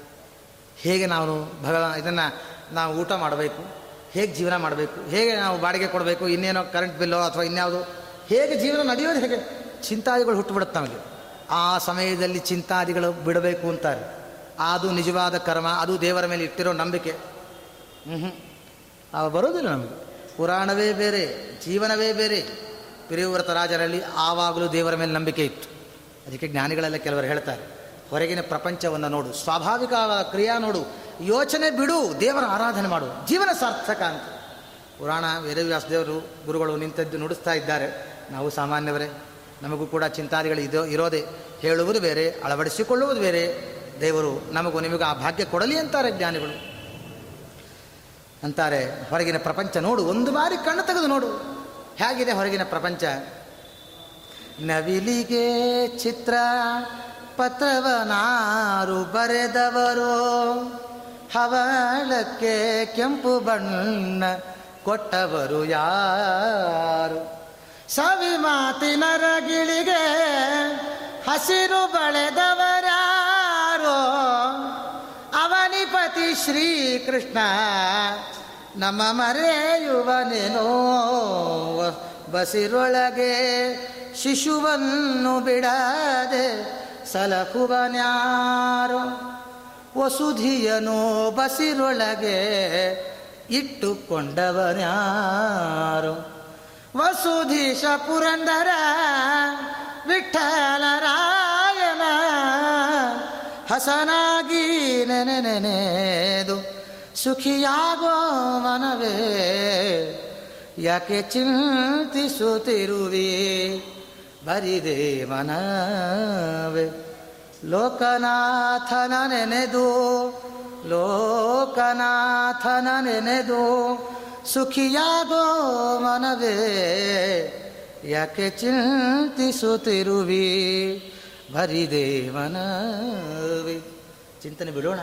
ಹೇಗೆ ನಾವು ಭಗವ ಇದನ್ನು ನಾವು ಊಟ ಮಾಡಬೇಕು? ಹೇಗೆ ಜೀವನ ಮಾಡಬೇಕು? ಹೇಗೆ ನಾವು ಬಾಡಿಗೆ ಕೊಡಬೇಕು? ಇನ್ನೇನೋ ಕರೆಂಟ್ ಬಿಲ್ಲೋ ಅಥವಾ ಇನ್ಯಾವುದು? ಹೇಗೆ ಜೀವನ ನಡೆಯೋದು ಹೇಗೆ? ಚಿಂತಾದಿಗಳು ಹುಟ್ಟುಬಿಡುತ್ತೆ ನಮಗೆ. ಆ ಸಮಯದಲ್ಲಿ ಚಿಂತಾದಿಗಳು ಬಿಡಬೇಕು ಅಂತಾರೆ. ಅದು ನಿಜವಾದ ಕರ್ಮ, ಅದು ದೇವರ ಮೇಲೆ ಇಟ್ಟಿರೋ ನಂಬಿಕೆ. ಹ್ಞೂ ಹ್ಞೂ ಬರೋದಿಲ್ಲ ನಮಗೆ. ಪುರಾಣವೇ ಬೇರೆ, ಜೀವನವೇ ಬೇರೆ. ಪಿರಿವ್ರತ ರಾಜರಲ್ಲಿ ಆವಾಗಲೂ ದೇವರ ಮೇಲೆ ನಂಬಿಕೆ ಇತ್ತು. ಅದಕ್ಕೆ ಜ್ಞಾನಿಗಳೆಲ್ಲ ಕೆಲವರು ಹೇಳ್ತಾರೆ, ಹೊರಗಿನ ಪ್ರಪಂಚವನ್ನು ನೋಡು, ಸ್ವಾಭಾವಿಕ ಕ್ರಿಯಾ ನೋಡು, ಯೋಚನೆ ಬಿಡು, ದೇವರ ಆರಾಧನೆ ಮಾಡು, ಜೀವನ ಸಾರ್ಥಕ ಅಂತ. ಪುರಾಣ ವೇದವ್ಯಾಸದೇವರು ಗುರುಗಳು ನಿಂತದ್ದು ನುಡಿಸ್ತಾ ಇದ್ದಾರೆ. ನಾವು ಸಾಮಾನ್ಯವರೇ ನಮಗೂ ಕೂಡ ಚಿಂತಾದಿಗಳು ಇದೋ, ಇರೋದೇ, ಹೇಳುವುದು ಬೇರೆ, ಅಳವಡಿಸಿಕೊಳ್ಳುವುದು ಬೇರೆ. ದೇವರು ನಮಗೂ ನಿಮಗೂ ಆ ಭಾಗ್ಯ ಕೊಡಲಿ ಅಂತಾರೆ ಜ್ಞಾನಿಗಳು. ಅಂತಾರೆ, ಹೊರಗಿನ ಪ್ರಪಂಚ ನೋಡು, ಒಂದು ಬಾರಿ ಕಣ್ಣು ತೆಗೆದು ನೋಡು ಹೇಗಿದೆ ಹೊರಗಿನ ಪ್ರಪಂಚ? ನವಿಲಿಗೆ ಚಿತ್ರ ಪತ್ರವನಾರು ಬರೆದವರು. ಹವಳಕ್ಕೆ ಕೆಂಪು ಬಣ್ಣ ಕೊಟ್ಟವರು ಯಾರು? ಸವಿ ಮಾತಿನ ರಗಿಳಿಗೆ ಹಸಿರು ಬಳೆದವರಾರೋ. ಅವನಿಪತಿ ಶ್ರೀಕೃಷ್ಣ ನಮ್ಮ ಮರೆಯುವನೇನೋ? ಬಸಿರೊಳಗೆ ಶಿಶುವನ್ನು ಬಿಡದೆ ಸಲಕುವನ್ಯಾರು? ವಸುಧಿಯನು ಬಸಿರೊಳಗೆ ಇಟ್ಟುಕೊಂಡವನ್ಯಾರು? ವಸುಧೀಶ ಪುರಂದರ ವಿಠಲರಾಯನ ಹಸನಾಗಿ ನೆನೆ ನೆನೆದು ಸುಖಿಯಾಗೋ ಮನವೇ? ಯಾಕೆ ಚಿಂತಿಸುತ್ತಿರುವಿ? ಬರಿದೆ ಮನವೇ? ಲೋಕನಾಥನ ನೆನೆದು ಲೋಕನಾಥನ ನೆನೆದು ಸುಖಿಯಾಗೋ ಮನವೇ? ಯಾಕೆ ಚಿಂತಿಸುತ್ತಿರುವಿ? ಬರಿದೆ ಮನವೇ? ಚಿಂತನೆ ಬಿಡೋಣ.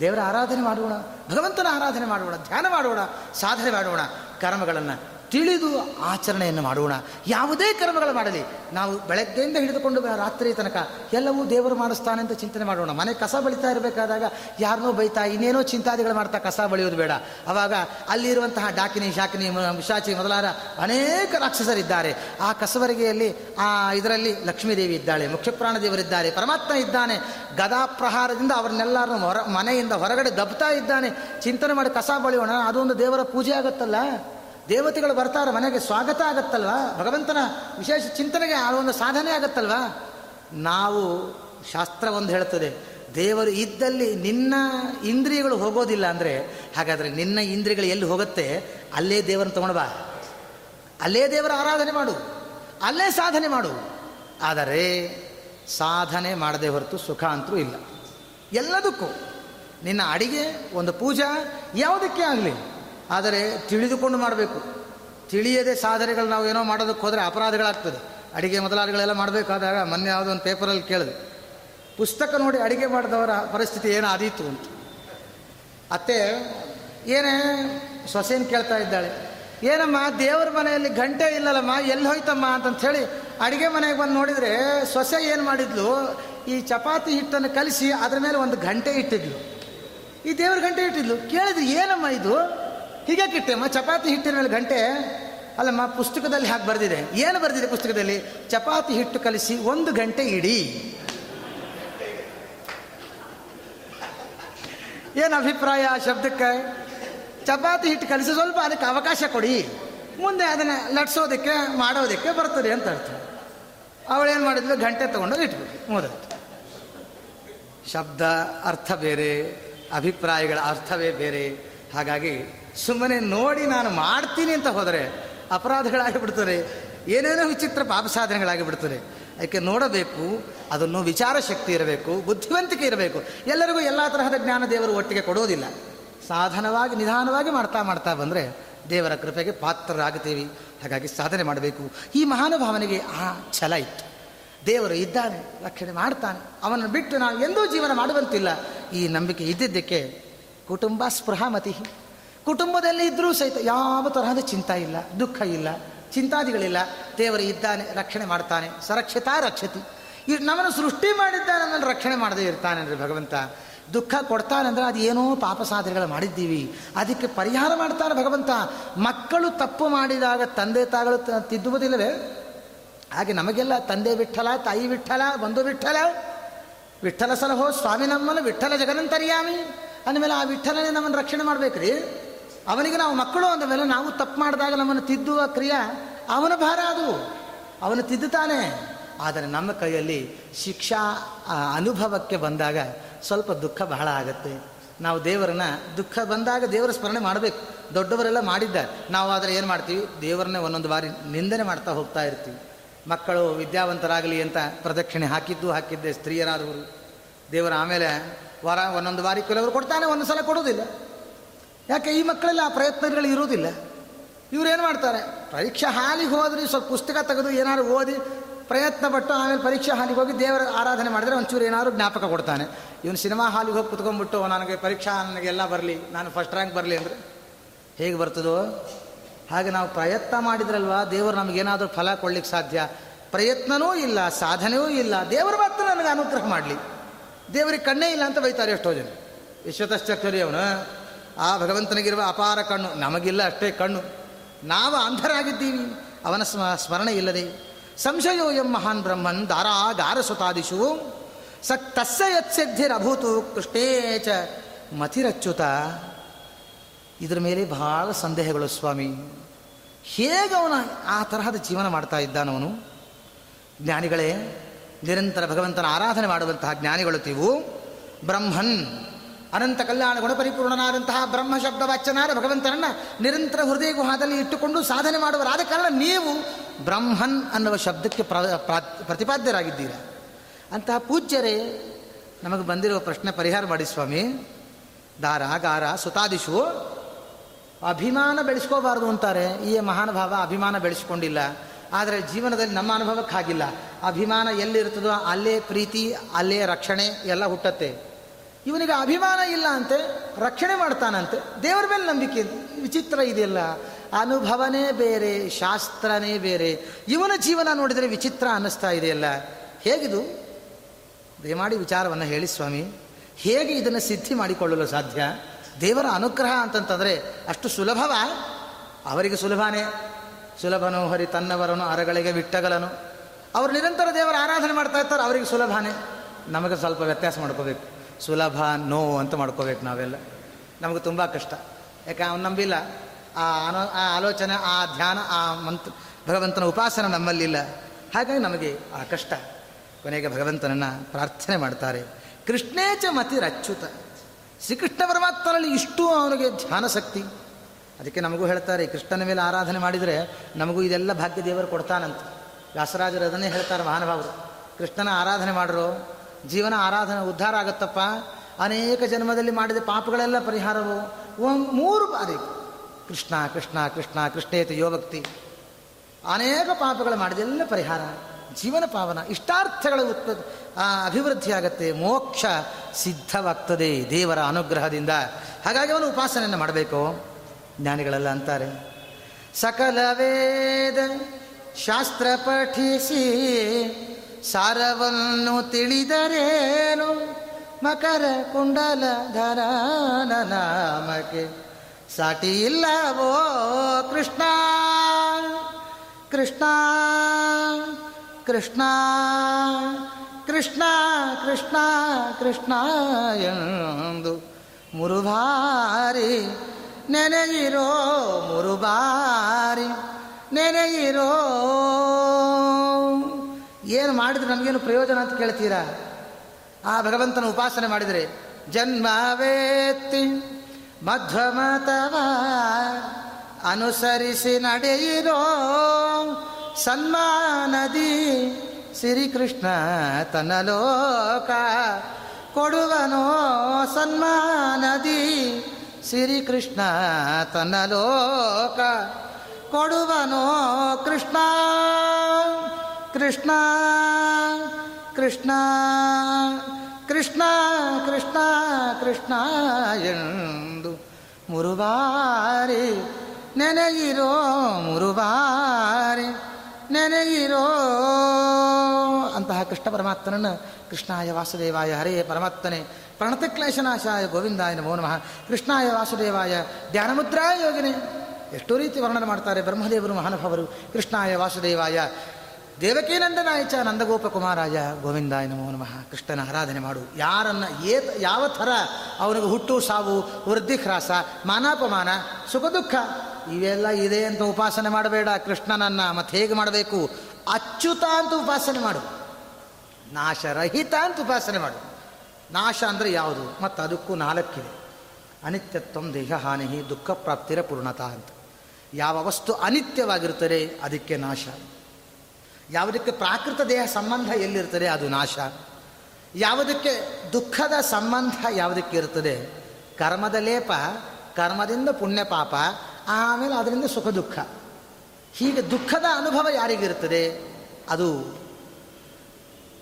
ದೇವರ ಆರಾಧನೆ ಮಾಡೋಣ ಭಗವಂತನ ಆರಾಧನೆ ಮಾಡೋಣ ಧ್ಯಾನ ಮಾಡೋಣ ಸಾಧನೆ ಮಾಡೋಣ ಕರ್ಮಗಳನ್ನು ತಿಳಿದು ಆಚರಣೆಯನ್ನು ಮಾಡೋಣ. ಯಾವುದೇ ಕರ್ಮಗಳು ಮಾಡಲಿ. ನಾವು ಬೆಳಗ್ಗೆಯಿಂದ ಹಿಡಿದುಕೊಂಡು ರಾತ್ರಿ ತನಕ ಎಲ್ಲವೂ ದೇವರು ಮಾಡಿಸ್ತಾನೆ ಅಂತ ಚಿಂತನೆ ಮಾಡೋಣ. ಮನೆ ಕಸ ಬಳಿತಾ ಇರಬೇಕಾದಾಗ ಯಾರನ್ನೋ ಬೈತಾ, ಇನ್ನೇನೋ ಚಿಂತಾದಿಗಳು ಮಾಡ್ತಾ ಕಸ ಬಳಿಯೋದು ಬೇಡ. ಅವಾಗ ಅಲ್ಲಿರುವಂತಹ ಡಾಕಿನಿ, ಶಾಕಿನಿ ಶಾಚಿ ಮೊದಲಾದ ಅನೇಕ ರಾಕ್ಷಸರಿದ್ದಾರೆ. ಆ ಕಸವರಿಗೆಯಲ್ಲಿ ಆ ಇದರಲ್ಲಿ ಲಕ್ಷ್ಮೀದೇವಿ ಇದ್ದಾಳೆ, ಮುಖ್ಯಪ್ರಾಣ ದೇವರಿದ್ದಾರೆ, ಪರಮಾತ್ಮ ಇದ್ದಾನೆ, ಗದಾ ಪ್ರಹಾರದಿಂದ ಅವರನ್ನೆಲ್ಲರನ್ನು ಹೊರ ಮನೆಯಿಂದ ಹೊರಗಡೆ ದಬ್ತಾ ಇದ್ದಾನೆ. ಚಿಂತನೆ ಮಾಡಿ ಕಸ ಬಳಿಯೋಣ. ಅದೊಂದು ದೇವರ ಪೂಜೆ ಆಗುತ್ತಲ್ಲ? ದೇವತೆಗಳು ಬರ್ತಾರೆ ಮನೆಗೆ ಸ್ವಾಗತ ಆಗತ್ತಲ್ವಾ? ಭಗವಂತನ ವಿಶೇಷ ಚಿಂತನೆಗೆ ಆ ಒಂದು ಸಾಧನೆ ಆಗತ್ತಲ್ವಾ? ನಾವು ಶಾಸ್ತ್ರ ಒಂದು ಹೇಳ್ತದೆ, ದೇವರು ಇದ್ದಲ್ಲಿ ನಿನ್ನ ಇಂದ್ರಿಯಗಳು ಹೋಗೋದಿಲ್ಲ ಅಂದರೆ, ಹಾಗಾದರೆ ನಿನ್ನ ಇಂದ್ರಿಯಗಳು ಎಲ್ಲಿ ಹೋಗುತ್ತೆ? ಅಲ್ಲೇ ದೇವರನ್ನು ತಗೊಂಡು ಬಾ. ಅಲ್ಲೇ ದೇವರ ಆರಾಧನೆ ಮಾಡು. ಅಲ್ಲೇ ಸಾಧನೆ ಮಾಡು. ಆದರೆ ಸಾಧನೆ ಮಾಡದೆ ಹೊರತು ಸುಖ ಅಂತೂ ಇಲ್ಲ. ಎಲ್ಲದಕ್ಕೂ ನಿನ್ನ ಅಡಿಗೆ, ಒಂದು ಪೂಜಾ, ಯಾವುದಕ್ಕೆ ಆಗಲಿ. ಆದರೆ ತಿಳಿದುಕೊಂಡು ಮಾಡಬೇಕು. ತಿಳಿಯದೆ ಸಾಧನೆಗಳು ನಾವು ಏನೋ ಮಾಡೋದಕ್ಕೆ ಹೋದರೆ ಅಪರಾಧಗಳಾಗ್ತದೆ. ಅಡುಗೆ ಮೊದಲಾದಗಳೆಲ್ಲ ಮಾಡಬೇಕಾದಾಗ ಮೊನ್ನೆ ಯಾವುದೋ ಒಂದು ಪೇಪರಲ್ಲಿ ಕೇಳಿದೆ. ಪುಸ್ತಕ ನೋಡಿ ಅಡುಗೆ ಮಾಡಿದವರ ಪರಿಸ್ಥಿತಿ ಏನೋ ಆದೀತು ಅಂತ. ಅತ್ತೆ, ಏನೇ ಸೊಸೆಯನ್ನು ಕೇಳ್ತಾ ಇದ್ದಾಳೆ, ಏನಮ್ಮ, ದೇವರ ಮನೆಯಲ್ಲಿ ಗಂಟೆ ಇಲ್ಲಲ್ಲಮ್ಮ, ಎಲ್ಲಿ ಹೋಯ್ತಮ್ಮ ಅಂತಂತ ಹೇಳಿ ಅಡುಗೆ ಮನೆಗೆ ಬಂದು ನೋಡಿದರೆ ಸೊಸೆ ಏನು ಮಾಡಿದ್ಲು, ಈ ಚಪಾತಿ ಹಿಟ್ಟನ್ನು ಕಲಿಸಿ ಅದ್ರ ಮೇಲೆ ಒಂದು ಗಂಟೆ ಇಟ್ಟಿದ್ಲು. ಈ ದೇವ್ರ ಗಂಟೆ ಇಟ್ಟಿದ್ಲು. ಕೇಳಿದ್ರು, ಏನಮ್ಮ ಇದು? ಹೀಗೆ ಇಟ್ಟೆಮ್ಮ ಚಪಾತಿ ಹಿಟ್ಟಿನ ಮೇಲೆ ಗಂಟೆ ಅಲ್ಲಮ್ಮ ಪುಸ್ತಕದಲ್ಲಿ ಹಾಗೆ ಬರೆದಿದೆ. ಏನು ಬರೆದಿದೆ ಪುಸ್ತಕದಲ್ಲಿ? ಚಪಾತಿ ಹಿಟ್ಟು ಕಲಿಸಿ ಒಂದು ಗಂಟೆ ಇಡಿ. ಏನು ಅಭಿಪ್ರಾಯ ಆ ಶಬ್ದಕ್ಕೆ? ಚಪಾತಿ ಹಿಟ್ಟು ಕಲಿಸಿ ಸ್ವಲ್ಪ ಅದಕ್ಕೆ ಅವಕಾಶ ಕೊಡಿ. ಮುಂದೆ ಅದನ್ನು ಲಟ್ಸೋದಕ್ಕೆ ಮಾಡೋದಕ್ಕೆ ಬರ್ತದೆ ಅಂತ ಅರ್ಥ. ಅವಳೇನು ಮಾಡಿದ್ಲು? ಗಂಟೆ ತೊಗೊಂಡು ಇಟ್ಬಿಟ್ಟು ಮೊದಲು ಶಬ್ದ ಅರ್ಥ ಬೇರೆ, ಅಭಿಪ್ರಾಯಗಳ ಅರ್ಥವೇ ಬೇರೆ. ಹಾಗಾಗಿ ಸುಮ್ಮನೆ ನೋಡಿ ನಾನು ಮಾಡ್ತೀನಿ ಅಂತ ಹೋದರೆ ಅಪರಾಧಗಳಾಗಿಬಿಡ್ತಾರೆ ಏನೇನೋ ವಿಚಿತ್ರ ಪಾಪ ಸಾಧನೆಗಳಾಗಿ ಬಿಡ್ತದೆ ಅದಕ್ಕೆ ನೋಡಬೇಕು, ಅದನ್ನು ವಿಚಾರ ಶಕ್ತಿ ಇರಬೇಕು, ಬುದ್ಧಿವಂತಿಕೆ ಇರಬೇಕು. ಎಲ್ಲರಿಗೂ ಎಲ್ಲ ತರಹದ ಜ್ಞಾನ ದೇವರು ಒಟ್ಟಿಗೆ ಕೊಡೋದಿಲ್ಲ. ಸಾಧನವಾಗಿ, ನಿಧಾನವಾಗಿ ಮಾಡ್ತಾ ಮಾಡ್ತಾ ಬಂದರೆ ದೇವರ ಕೃಪೆಗೆ ಪಾತ್ರರಾಗುತ್ತೀವಿ. ಹಾಗಾಗಿ ಸಾಧನೆ ಮಾಡಬೇಕು. ಈ ಮಹಾನುಭಾವನೆಗೆ ಆ ಛಲ ಇತ್ತು. ದೇವರು ಇದ್ದಾನೆ, ರಕ್ಷಣೆ ಮಾಡ್ತಾನೆ. ಅವನನ್ನು ಬಿಟ್ಟು ನಾವು ಎಂದೂ ಜೀವನ ಮಾಡುವಂತಿಲ್ಲ. ಈ ನಂಬಿಕೆ ಇದ್ದಿದ್ದಕ್ಕೆ ಕುಟುಂಬ ಸ್ಪೃಹಾಮತಿ. ಕುಟುಂಬದಲ್ಲಿ ಇದ್ದರೂ ಸಹಿತ ಯಾವ ತರಹದ ಚಿಂತ ಇಲ್ಲ, ದುಃಖ ಇಲ್ಲ, ಚಿಂತಾದಿಗಳಿಲ್ಲ. ದೇವರು ಇದ್ದಾನೆ, ರಕ್ಷಣೆ ಮಾಡ್ತಾನೆ, ಸರಕ್ಷತಾ ರಕ್ಷತಿ. ಈ ನಮ್ಮನ್ನು ಸೃಷ್ಟಿ ಮಾಡಿದ್ದಾನೆ ನಮ್ಮನ್ನು ರಕ್ಷಣೆ ಮಾಡದೇ ಇರ್ತಾನೆ ಅಂದರೆ ಭಗವಂತ. ದುಃಖ ಕೊಡ್ತಾನಂದ್ರೆ ಅದು ಏನೋ ಪಾಪ ಸಾಧನೆಗಳು ಮಾಡಿದ್ದೀವಿ. ಅದಕ್ಕೆ ಪರಿಹಾರ ಮಾಡ್ತಾನೆ ಭಗವಂತ. ಮಕ್ಕಳು ತಪ್ಪು ಮಾಡಿದಾಗ ತಂದೆ ತಾಗಳು ತಿದ್ದುವುದಿಲ್ಲವೇ? ಹಾಗೆ ನಮಗೆಲ್ಲ ತಂದೆ ವಿಠಲ, ತಾಯಿ ವಿಠಲ, ಬಂಧು ವಿಠಲ. ವಿಠಲ ಸಲಹೋ ಸ್ವಾಮಿ ನಮ್ಮನ್ನು, ವಿಠಲ ಜಗನಂತರ್ಯಾಮಿ ಅಂದಮೇಲೆ ಆ ವಿಠಲನೇ ನಮ್ಮನ್ನು ರಕ್ಷಣೆ ಮಾಡ್ಬೇಕ್ರಿ. ಅವನಿಗೆ ನಾವು ಮಕ್ಕಳು ಅಂದಮೇಲೆ ನಾವು ತಪ್ಪು ಮಾಡಿದಾಗ ನಮ್ಮನ್ನು ತಿದ್ದುವ ಕ್ರಿಯೆ ಅವನ ಭಾರ ಅದು. ಅವನು ತಿದ್ದುತ್ತಾನೆ ಆದರೆ ನಮ್ಮ ಕೈಯಲ್ಲಿ ಶಿಕ್ಷಾ ಅನುಭವಕ್ಕೆ ಬಂದಾಗ ಸ್ವಲ್ಪ ದುಃಖ ಬಹಳ ಆಗುತ್ತೆ. ನಾವು ದೇವರನ್ನ, ದುಃಖ ಬಂದಾಗ ದೇವರ ಸ್ಮರಣೆ ಮಾಡಬೇಕು. ದೊಡ್ಡವರೆಲ್ಲ ಮಾಡಿದ್ದಾರೆ. ನಾವು ಆದರೆ ಏನು ಮಾಡ್ತೀವಿ? ದೇವರನ್ನೇ ಒಂದೊಂದು ಬಾರಿ ನಿಂದನೆ ಮಾಡ್ತಾ ಹೋಗ್ತಾ ಇರ್ತೀವಿ. ಮಕ್ಕಳು ವಿದ್ಯಾವಂತರಾಗಲಿ ಅಂತ ಪ್ರದಕ್ಷಿಣೆ ಹಾಕಿದ್ದು ಹಾಕಿದ್ದೆ, ಸ್ತ್ರೀಯರಾದವರು. ದೇವರ ಆಮೇಲೆ ವಾರ ಒಂದೊಂದು ಬಾರಿ ಕೆಲವರು ಕೊಡ್ತಾನೆ, ಒಂದು ಸಲ ಕೊಡೋದಿಲ್ಲ ಯಾಕೆ, ಈ ಮಕ್ಕಳೆಲ್ಲ ಆ ಪ್ರಯತ್ನಗಳು ಇರುವುದಿಲ್ಲ. ಇವ್ರು ಏನು ಮಾಡ್ತಾರೆ? ಪರೀಕ್ಷಾ ಹಾಲಿಗೆ ಹೋದ್ರೆ ಸ್ವಲ್ಪ ಪುಸ್ತಕ ತೆಗೆದು ಏನಾದ್ರು ಓದಿ ಪ್ರಯತ್ನ ಪಟ್ಟು ಆಮೇಲೆ ಪರೀಕ್ಷಾ ಹಾಲಿಗೆ ಹೋಗಿ ದೇವರ ಆರಾಧನೆ ಮಾಡಿದರೆ ಒಂಚೂರು ಏನಾದ್ರು ಜ್ಞಾಪಕ ಕೊಡ್ತಾನೆ. ಇವನು ಸಿನಿಮಾ ಹಾಲಿಗೆ ಹೋಗಿ ಕುತ್ಕೊಂಡ್ಬಿಟ್ಟು, ನನಗೆ ಪರೀಕ್ಷಾ ನನಗೆಲ್ಲ ಬರಲಿ, ನಾನು ಫಸ್ಟ್ ರ್ಯಾಂಕ್ ಬರಲಿ ಅಂದರೆ, ಹೇಗೆ ಬರ್ತದೋ? ಹಾಗೆ ನಾವು ಪ್ರಯತ್ನ ಮಾಡಿದ್ರಲ್ವಾ? ದೇವರು ನಮಗೇನಾದರೂ ಫಲ ಕೊಡ್ಲಿಕ್ಕೆ ಸಾಧ್ಯ? ಪ್ರಯತ್ನವೂ ಇಲ್ಲ, ಸಾಧನೆಯೂ ಇಲ್ಲ. ದೇವರು ಮಾತ್ರ ನನಗೆ ಅನುಗ್ರಹ ಮಾಡಲಿ. ದೇವರಿಗೆ ಕಣ್ಣೇ ಇಲ್ಲ ಅಂತ ಬೈತಾರೆ ಎಷ್ಟೋ ಜನ. ವಿಶ್ವತಶ್ಚಕ್ರಿ ಅವನು. ಆ ಭಗವಂತನಿಗಿರುವ ಅಪಾರ ಕಣ್ಣು. ನಮಗಿಲ್ಲ ಅಷ್ಟೇ ಕಣ್ಣು. ನಾವು ಅಂಧರಾಗಿದ್ದೀವಿ. ಅವನ ಸ್ಮ, ಸ್ಮರಣೆ ಇಲ್ಲದೆ. ಸಂಶಯೋ ಎಂ ಮಹಾನ್ ಬ್ರಹ್ಮನ್ ದಾರಾ ಗಾರಸುತಾದಿಶು ಸ ತಸ್ಯ ಯತ್ಸಿದ್ಧಿರಭೂತು ಕೃಷ್ಣೇ ಚ ಮತಿರಚ್ಯುತ. ಇದರ ಮೇಲೆ ಬಹಳ ಸಂದೇಹಗಳು ಸ್ವಾಮಿ. ಹೇಗೆ ಆ ತರಹದ ಜೀವನ ಮಾಡ್ತಾ ಇದ್ದಾನವನು? ಜ್ಞಾನಿಗಳೇ ನಿರಂತರ ಭಗವಂತನ ಆರಾಧನೆ ಮಾಡುವಂತಹ ಜ್ಞಾನಿಗಳು ತೀವು ಬ್ರಹ್ಮನ್. ಅನಂತ ಕಲ್ಯಾಣ ಗುಣಪರಿಪೂರ್ಣನಾದಂತಹ ಬ್ರಹ್ಮ ಶಬ್ದ ವಾಚ್ಯನಾದ ಭಗವಂತನನ್ನ ನಿರಂತರ ಹೃದಯ ಗುಹಾದಲ್ಲಿ ಇಟ್ಟುಕೊಂಡು ಸಾಧನೆ ಮಾಡುವರಾದ ಕಾರಣ ನೀವು ಬ್ರಹ್ಮನ್ ಅನ್ನುವ ಶಬ್ದಕ್ಕೆ ಪ್ರತಿಪಾದ್ಯರಾಗಿದ್ದೀರಾ ಪ್ರಾ- ಪ್ರತಿಪಾದ್ಯರಾಗಿದ್ದೀರ. ಅಂತಹ ಪೂಜ್ಯರೇ, ನಮಗೆ ಬಂದಿರುವ ಪ್ರಶ್ನೆ ಪರಿಹಾರ ಮಾಡಿ ಸ್ವಾಮಿ. ದಾರ ಗಾರ ಸುತಾದಿಶು. ಅಭಿಮಾನ ಬೆಳೆಸ್ಕೋಬಾರ್ದು ಅಂತಾರೆ. ಈ ಮಹಾನುಭಾವ ಅಭಿಮಾನ ಬೆಳೆಸ್ಕೊಂಡಿಲ್ಲ. ಆದರೆ ಜೀವನದಲ್ಲಿ ನಮ್ಮ ಅನುಭವಕ್ಕೆ ಹಾಗಿಲ್ಲ ಅಭಿಮಾನ ಎಲ್ಲಿರ್ತದೋ ಅಲ್ಲೇ ಪ್ರೀತಿ, ಅಲ್ಲೇ ರಕ್ಷಣೆ ಎಲ್ಲ ಹುಟ್ಟತ್ತೆ. ಇವನಿಗೆ ಅಭಿಮಾನ ಇಲ್ಲ ಅಂತೆ, ರಕ್ಷಣೆ ಮಾಡ್ತಾನಂತೆ. ದೇವರ ಮೇಲೆ ನಂಬಿಕೆ ವಿಚಿತ್ರ ಇದೆಯಲ್ಲ. ಅನುಭವನೇ ಬೇರೆ, ಶಾಸ್ತ್ರನೇ ಬೇರೆ. ಇವನ ಜೀವನ ನೋಡಿದರೆ ವಿಚಿತ್ರ ಅನ್ನಿಸ್ತಾ ಇದೆಯಲ್ಲ. ಹೇಗಿದು? ದಯಮಾಡಿ ವಿಚಾರವನ್ನು ಹೇಳಿ ಸ್ವಾಮಿ. ಹೇಗೆ ಇದನ್ನು ಸಿದ್ಧಿ ಮಾಡಿಕೊಳ್ಳಲು ಸಾಧ್ಯ? ದೇವರ ಅನುಗ್ರಹ ಅಂತಂತಂದರೆ ಅಷ್ಟು ಸುಲಭವ? ಅವರಿಗೆ ಸುಲಭನೇ. ಸುಲಭನು ಹರಿ ತನ್ನವರನು, ಅರಗಳಿಗೆ ವಿಟ್ಟಗಲನು. ಅವರು ನಿರಂತರ ದೇವರ ಆರಾಧನೆ ಮಾಡ್ತಾ ಇರ್ತಾರೆ, ಅವರಿಗೆ ಸುಲಭನೇ. ನಮಗೆ ಸ್ವಲ್ಪ ವ್ಯತ್ಯಾಸ ಮಾಡ್ಕೋಬೇಕು. ಸುಲಭ ನೋ ಅಂತ ಮಾಡ್ಕೋಬೇಕು ನಾವೆಲ್ಲ. ನಮಗೆ ತುಂಬ ಕಷ್ಟ. ಯಾಕೆ, ಅವ್ನು ನಂಬಿಲ್ಲ. ಆ ಅನೋ, ಆ ಆಲೋಚನೆ, ಆ ಧ್ಯಾನ, ಆ ಮಂತ್ರ, ಭಗವಂತನ ಉಪಾಸನ ನಮ್ಮಲ್ಲಿಲ್ಲ ಹಾಗಾಗಿ ನಮಗೆ ಆ ಕಷ್ಟ. ಕೊನೆಗೆ ಭಗವಂತನನ್ನು ಪ್ರಾರ್ಥನೆ ಮಾಡ್ತಾರೆ. ಕೃಷ್ಣೇಚ ಮತಿರಚ್ಯುತ ಶ್ರೀಕೃಷ್ಣ ಪರಮಾತ್ಮನಲ್ಲಿ ಇಷ್ಟು ಅವನಿಗೆ ಧ್ಯಾನ ಶಕ್ತಿ. ಅದಕ್ಕೆ ನಮಗೂ ಹೇಳ್ತಾರೆ ಕೃಷ್ಣನ ಮೇಲೆ ಆರಾಧನೆ ಮಾಡಿದರೆ ನಮಗೂ ಇದೆಲ್ಲ ಭಾಗ್ಯ ದೇವರು ಕೊಡ್ತಾನಂತ. ವ್ಯಾಸರಾಜರು ಅದನ್ನೇ ಹೇಳ್ತಾರೆ ಮಹಾನುಭಾವರು. ಕೃಷ್ಣನ ಆರಾಧನೆ ಮಾಡ್ರು, ಜೀವನ ಆರಾಧನೆ ಉದ್ಧಾರ ಆಗುತ್ತಪ್ಪ. ಅನೇಕ ಜನ್ಮದಲ್ಲಿ ಮಾಡಿದ ಪಾಪಗಳೆಲ್ಲ ಪರಿಹಾರವು ಮೂರು ಬಾರಿ. ಕೃಷ್ಣ ಕೃಷ್ಣ ಕೃಷ್ಣ, ಕೃಷ್ಣೇತ ಯೋಭಕ್ತಿ. ಅನೇಕ ಪಾಪಗಳು ಮಾಡಿದೆಲ್ಲ ಪರಿಹಾರ. ಜೀವನ ಪಾವನ. ಇಷ್ಟಾರ್ಥಗಳ ಅಭಿವೃದ್ಧಿ ಆಗತ್ತೆ ಮೋಕ್ಷ ಸಿದ್ಧವಾಗ್ತದೆ ದೇವರ ಅನುಗ್ರಹದಿಂದ. ಹಾಗಾಗಿ ಅವನು ಉಪಾಸನೆಯನ್ನು ಮಾಡಬೇಕು. ಜ್ಞಾನಿಗಳೆಲ್ಲ ಅಂತಾರೆ. ಸಕಲ ವೇದ ಶಾಸ್ತ್ರ ಪಠಿಸಿ ಸಾರವನ್ನು ತಿಳಿದರೇನು? ಮಕರ ಕುಂಡಲ ನಾಮಕ್ಕೆ ಸಾಟಿ ಇಲ್ಲವೋ ಕೃಷ್ಣ? ಕೃಷ್ಣ ಕೃಷ್ಣ ಕೃಷ್ಣ ಕೃಷ್ಣ ಕೃಷ್ಣ ಎಂದು ಮುರುಬಾರಿ ನೆನೆಯಿರೋ ಮುರುಬಾರಿ, ನೆನೆಯಿರೋ. ಏನು ಮಾಡಿದ್ರೆ ನಮಗೇನು ಪ್ರಯೋಜನ ಅಂತ ಕೇಳ್ತೀರಾ? ಆ ಭಗವಂತನ ಉಪಾಸನೆ ಮಾಡಿದರೆ, ಜನ್ಮವೇತ್ತಿ ಮಧ್ವಮತವ ಅನುಸರಿಸಿ ನಡೆಯಿರೋ ಸನ್ಮಾನದಿ ಶ್ರೀಕೃಷ್ಣ ತನ್ನ ಲೋಕ ಕೊಡುವನೋ ಸನ್ಮಾನದಿ ಶ್ರೀಕೃಷ್ಣ ತನ್ನ ಲೋಕ ಕೊಡುವನೋ ಕೃಷ್ಣ. ಕೃಷ್ಣ ಕೃಷ್ಣ ಕೃಷ್ಣ ಕೃಷ್ಣ ಕೃಷ್ಣ ಎಂದು ಮುರುಬಾರಿ ನೆನೆಯಿರೋ ಮುರುಬಾರಿ ನೆನೆಯಿರೋ ಅಂತಹ ಕೃಷ್ಣ ಪರಮಾತ್ಮನನ್ನು ಕೃಷ್ಣಾಯ ವಾಸುದೇವಾಯ ಹರೇ ಪರಮಾತ್ಮನೆ. ಪ್ರಣತಕ್ಲೇಶನಾಶಾಯ ಗೋವಿಂದಾಯ ನಮೋ ನಮಃ. ಕೃಷ್ಣಾಯ ವಾಸುದೇವಾಯ ಧ್ಯಾನಮುದ್ರಾಯ ಯೋಗಿನೇ. ಎಷ್ಟೋ ರೀತಿ ವರ್ಣನೆ ಮಾಡ್ತಾರೆ ಬ್ರಹ್ಮದೇವರು, ಮಹಾನುಭಾವರು. ಕೃಷ್ಣಾಯ ವಾಸುದೇವಾಯ ದೇವಕೀನಂದನಾಯ ಚ ನಂದಗೋಪ ಕುಮಾರಾಯ ಗೋವಿಂದಾಯ ನಮೋ ನಮಃ. ಕೃಷ್ಣನ ಆರಾಧನೆ ಮಾಡು. ಯಾರನ್ನ ಏತ್ ಯಾವ ಥರ ಅವನಿಗೆ ಹುಟ್ಟು, ಸಾವು ವೃದ್ಧಿಹ್ರಾಸ ಮಾನಾಪಮಾನ, ಸುಖ, ದುಃಖ, ಇವೆಲ್ಲ ಇದೆ ಅಂತ ಉಪಾಸನೆ ಮಾಡಬೇಡ ಕೃಷ್ಣನನ್ನ. ಮತ್ತೆ ಹೇಗೆ ಮಾಡಬೇಕು? ಅಚ್ಯುತ ಅಂತ ಉಪಾಸನೆ ಮಾಡು. ನಾಶರಹಿತ ಅಂತ ಉಪಾಸನೆ ಮಾಡು. ನಾಶ ಅಂದರೆ ಯಾವುದು? ಮತ್ತು ಅದಕ್ಕೂ ನಾಲ್ಕಿದೆ. ಅನಿತ್ಯತ್ವಂ ದೇಹ ಹಾನಿ ದುಃಖ ಪ್ರಾಪ್ತಿರ ಪೂರ್ಣತ ಅಂತ. ಯಾವ ವಸ್ತು ಅನಿತ್ಯವಾಗಿರುತ್ತದೆ ಅದಕ್ಕೆ ನಾಶ. ಯಾವುದಕ್ಕೆ ಪ್ರಾಕೃತ ದೇಹ ಸಂಬಂಧ ಎಲ್ಲಿರ್ತದೆ ಅದು ನಾಶ. ಯಾವುದಕ್ಕೆ ದುಃಖದ ಸಂಬಂಧ ಯಾವುದಕ್ಕೆ ಇರ್ತದೆ ಕರ್ಮದ ಲೇಪ, ಕರ್ಮದಿಂದ ಪುಣ್ಯ ಪಾಪ, ಆಮೇಲೆ ಅದರಿಂದ ಸುಖ ದುಃಖ. ಹೀಗೆ ದುಃಖದ ಅನುಭವ ಯಾರಿಗಿರ್ತದೆ ಅದು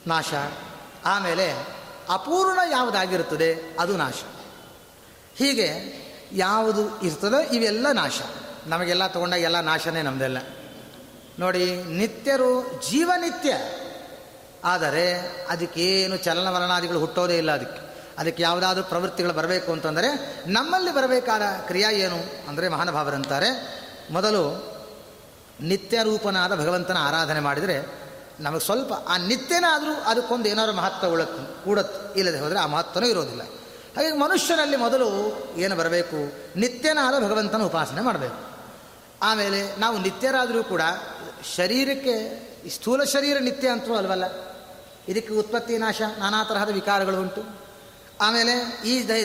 ನಾಶ. ಆಮೇಲೆ ಅಪೂರ್ಣ ಯಾವುದಾಗಿರುತ್ತದೆ? ಅದು ನಾಶ. ಹೀಗೆ ಯಾವುದು ಇರ್ತದೋ ಇವೆಲ್ಲ ನಾಶ. ನಮಗೆಲ್ಲ ತಗೊಂಡಾಗ ಎಲ್ಲ ನಾಶನೇ ನಮ್ಮದೆಲ್ಲ ನೋಡಿ, ನಿತ್ಯರು ಜೀವನಿತ್ಯ. ಆದರೆ ಅದಕ್ಕೇನು ಚಲನವಲನಾದಿಗಳು ಹುಟ್ಟೋದೇ ಇಲ್ಲ ಅದಕ್ಕೆ. ಅದಕ್ಕೆ ಯಾವುದಾದ್ರೂ ಪ್ರವೃತ್ತಿಗಳು ಬರಬೇಕು ಅಂತಂದರೆ ನಮ್ಮಲ್ಲಿ ಬರಬೇಕಾದ ಕ್ರಿಯಾ ಏನು ಅಂದರೆ ಮಹಾನುಭಾವರಂತಾರೆ ಮೊದಲು ನಿತ್ಯ ರೂಪನಾದ ಭಗವಂತನ ಆರಾಧನೆ ಮಾಡಿದರೆ ನಮಗೆ ಸ್ವಲ್ಪ ಆ ನಿತ್ಯನಾದರೂ ಅದಕ್ಕೊಂದು ಏನಾದ್ರು ಮಹತ್ವ ಉಳತ್ತು ಕೂಡತ್ತು ಇಲ್ಲದೆ ಹೋದರೆ ಆ ಮಹತ್ವನೂ ಇರೋದಿಲ್ಲ. ಹಾಗೆ ಮನುಷ್ಯನಲ್ಲಿ ಮೊದಲು ಏನು ಬರಬೇಕು? ನಿತ್ಯನಾದ ಭಗವಂತನ ಉಪಾಸನೆ ಮಾಡಬೇಕು. ಆಮೇಲೆ ನಾವು ನಿತ್ಯರಾದರೂ ಕೂಡ ಶರೀರಕ್ಕೆ ಸ್ಥೂಲ ಶರೀರ ನಿತ್ಯ ಅಂತೂ ಅಲ್ವಲ್ಲ? ಇದಕ್ಕೆ ಉತ್ಪತ್ತಿ ನಾಶ, ನಾನಾ ತರಹದ ವಿಕಾರಗಳು ಉಂಟು. ಆಮೇಲೆ ಈ